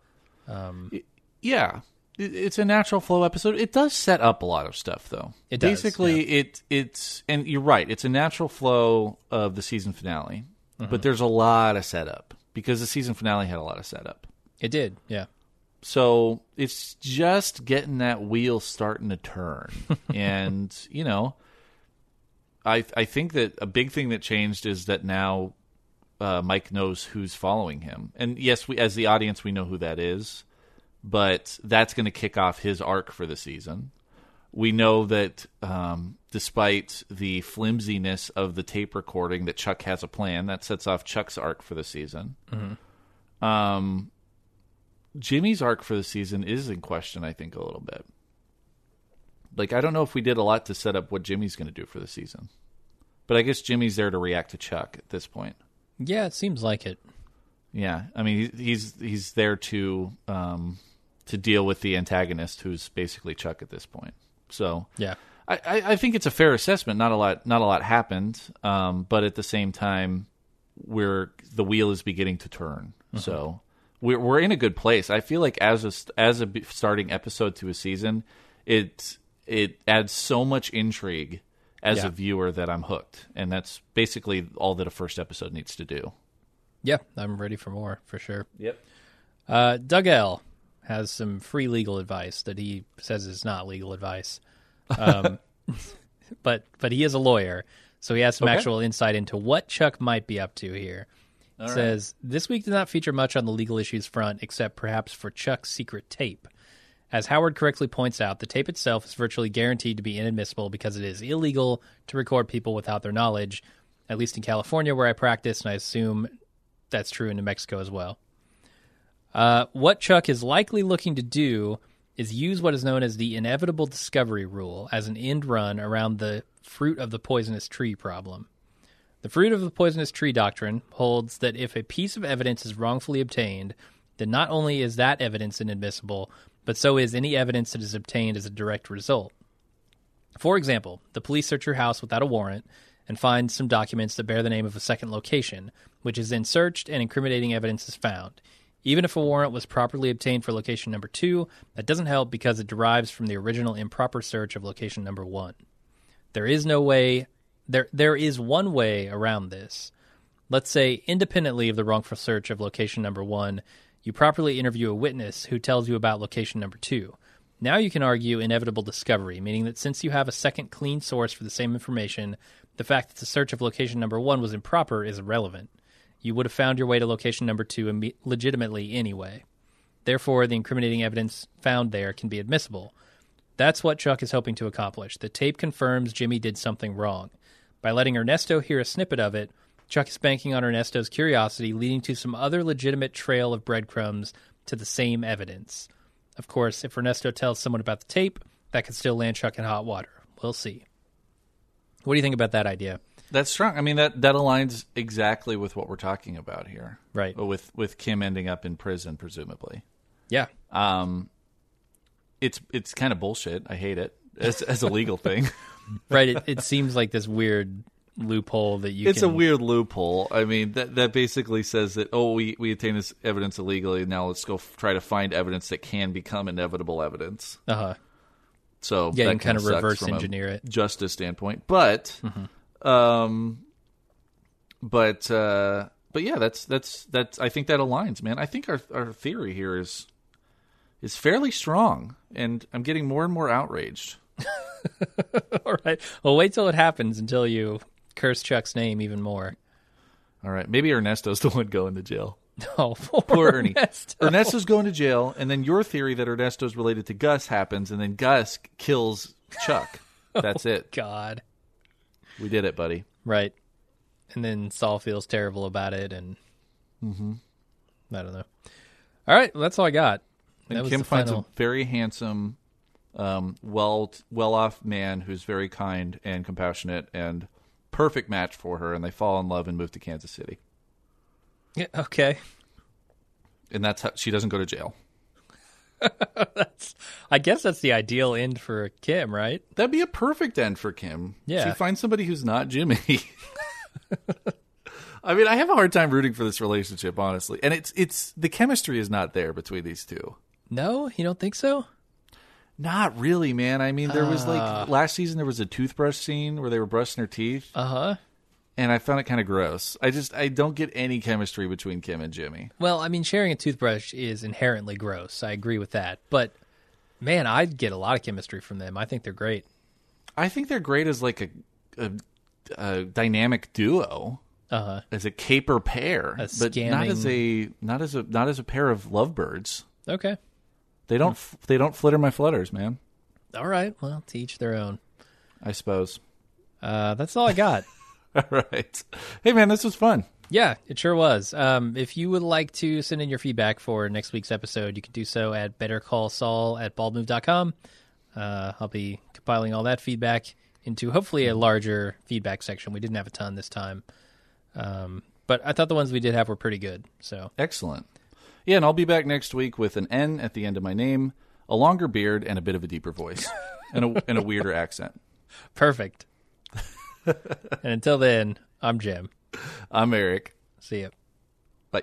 yeah, it, it's a natural flow episode. It does set up a lot of stuff, though. It does, Basically, it it's and you're right. It's a natural flow of the season finale, Mm-hmm. but there's a lot of setup because the season finale had a lot of setup. It did, yeah. So it's just getting that wheel starting to turn. <laughs> and, you know, I I think that a big thing that changed is that now uh, Mike knows who's following him. And yes, we as the audience we know who that is, but that's going to kick off his arc for the season. We know that um, despite the flimsiness of the tape recording, that Chuck has a plan that sets off Chuck's arc for the season. Um, Jimmy's arc for the season is in question, I think, a little bit. Like, I don't know if we did a lot to set up what Jimmy's going to do for the season. But I guess Jimmy's there to react to Chuck at this point. Yeah, it seems like it. Yeah, I mean, he's he's there to um, to deal with the antagonist, who's basically Chuck at this point. So Yeah. I, I, think it's a fair assessment. Not a lot, not a lot happened, um, but at the same time, we're the wheel is beginning to turn. So we're we're in a good place. I feel like as a as a starting episode to a season, it it adds so much intrigue as Yeah. a viewer that I'm hooked, and that's basically all that a first episode needs to do. Yeah, I'm ready for more for sure. Yep. Uh, Doug L has some free legal advice that he says is not legal advice, um, <laughs> but but he is a lawyer, so he has some Okay. actual insight into what Chuck might be up to here. right. Says this week did not feature much on the legal issues front, except perhaps for Chuck's secret tape. As Howard correctly points out, the tape itself is virtually guaranteed to be inadmissible because it is illegal to record people without their knowledge, at least in California where I practice, and I assume that's true in New Mexico as well. Uh, what Chuck is likely looking to do is use what is known as the inevitable discovery rule as an end run around the fruit of the poisonous tree problem. The fruit of the poisonous tree doctrine holds that if a piece of evidence is wrongfully obtained, then not only is that evidence inadmissible, but so is any evidence that is obtained as a direct result. For example, the police search your house without a warrant and find some documents that bear the name of a second location, which is then searched and incriminating evidence is found. Even if a warrant was properly obtained for location number two, that doesn't help because it derives from the original improper search of location number one. There is no way there there is one way around this. Let's say independently of the wrongful search of location number 1, you properly interview a witness who tells you about location number 2. Now you can argue inevitable discovery, meaning that since you have a second clean source for the same information, the fact that the search of location number 1 was improper is irrelevant. You would have found your way to location number 2 imme- legitimately anyway. Therefore, the incriminating evidence found there can be admissible. That's what Chuck is hoping to accomplish. The tape confirms Jimmy did something wrong. By letting Ernesto hear a snippet of it, Chuck is banking on Ernesto's curiosity, leading to some other legitimate trail of breadcrumbs to the same evidence. Of course, if Ernesto tells someone about the tape, that could still land Chuck in hot water. We'll see. What do you think about that idea? That's strong. I mean that that aligns exactly with what we're talking about here, Right. With with Kim ending up in prison, presumably. Yeah. Um, it's it's kind of bullshit. I hate it <laughs> as as a legal thing. <laughs> Right. It, it seems like this weird loophole that you it's can. a weird loophole. I mean that that basically says that oh we we obtain this evidence illegally. Now let's go f- try to find evidence that can become inevitable evidence. Uh-huh. So Yeah, that you can kind of reverse from a engineer it. justice standpoint, but um, but uh, but yeah, that's that's that's. I think that aligns, man. I think our our theory here is is fairly strong, and I'm getting more and more outraged. <laughs> All right. Well, wait till it happens until you curse Chuck's name even more. All right, maybe Ernesto's <laughs> the one going to jail. <laughs> Oh, poor, Poor Ernie. Ernesto. Ernesto's going to jail, and then your theory that Ernesto's related to Gus happens, and then Gus kills Chuck. That's it. God. We did it, buddy. Right. And then Saul feels terrible about it, and I don't know. All right, well, that's all I got. And That was Kim finds final- a very handsome, um, well well off man who's very kind and compassionate and perfect match for her, and they fall in love and move to Kansas City. Yeah, okay. And that's how she doesn't go to jail. <laughs> I guess that's the ideal end for Kim, right? That'd be a perfect end for Kim. Yeah. She finds somebody who's not Jimmy. <laughs> I mean, I have a hard time rooting for this relationship, honestly. And it's it's the chemistry is not there between these two. No, you don't think so? Not really, man. I mean, there was Ah. like last season there was a toothbrush scene where they were brushing their teeth. Uh huh. And I found it kind of gross. I just I don't get any chemistry between Kim and Jimmy. Well, I mean, sharing a toothbrush is inherently gross. I agree with that. But man, I get a lot of chemistry from them. I think they're great. I think they're great as like a a, a dynamic duo, Uh huh. as a caper pair, A but not as a not as a not as a pair of lovebirds. Okay. They don't f they don't flitter my flutters, man. All right. Well, to each their own. I suppose. Uh, that's all I got. <laughs> <laughs> All right. Hey, man, this was fun. Yeah, it sure was. Um, if you would like to send in your feedback for next week's episode, you can do so at bettercallsaul at baldmove.com. Uh, I'll be compiling all that feedback into hopefully a larger feedback section. We didn't have a ton this time. Um, but I thought the ones we did have were pretty good. So, Excellent. Yeah, and I'll be back next week with an N at the end of my name, a longer beard, and a bit of a deeper voice, <laughs> and a and a weirder accent. <laughs> perfect. And until then, I'm Jim. I'm Eric. See ya. Bye.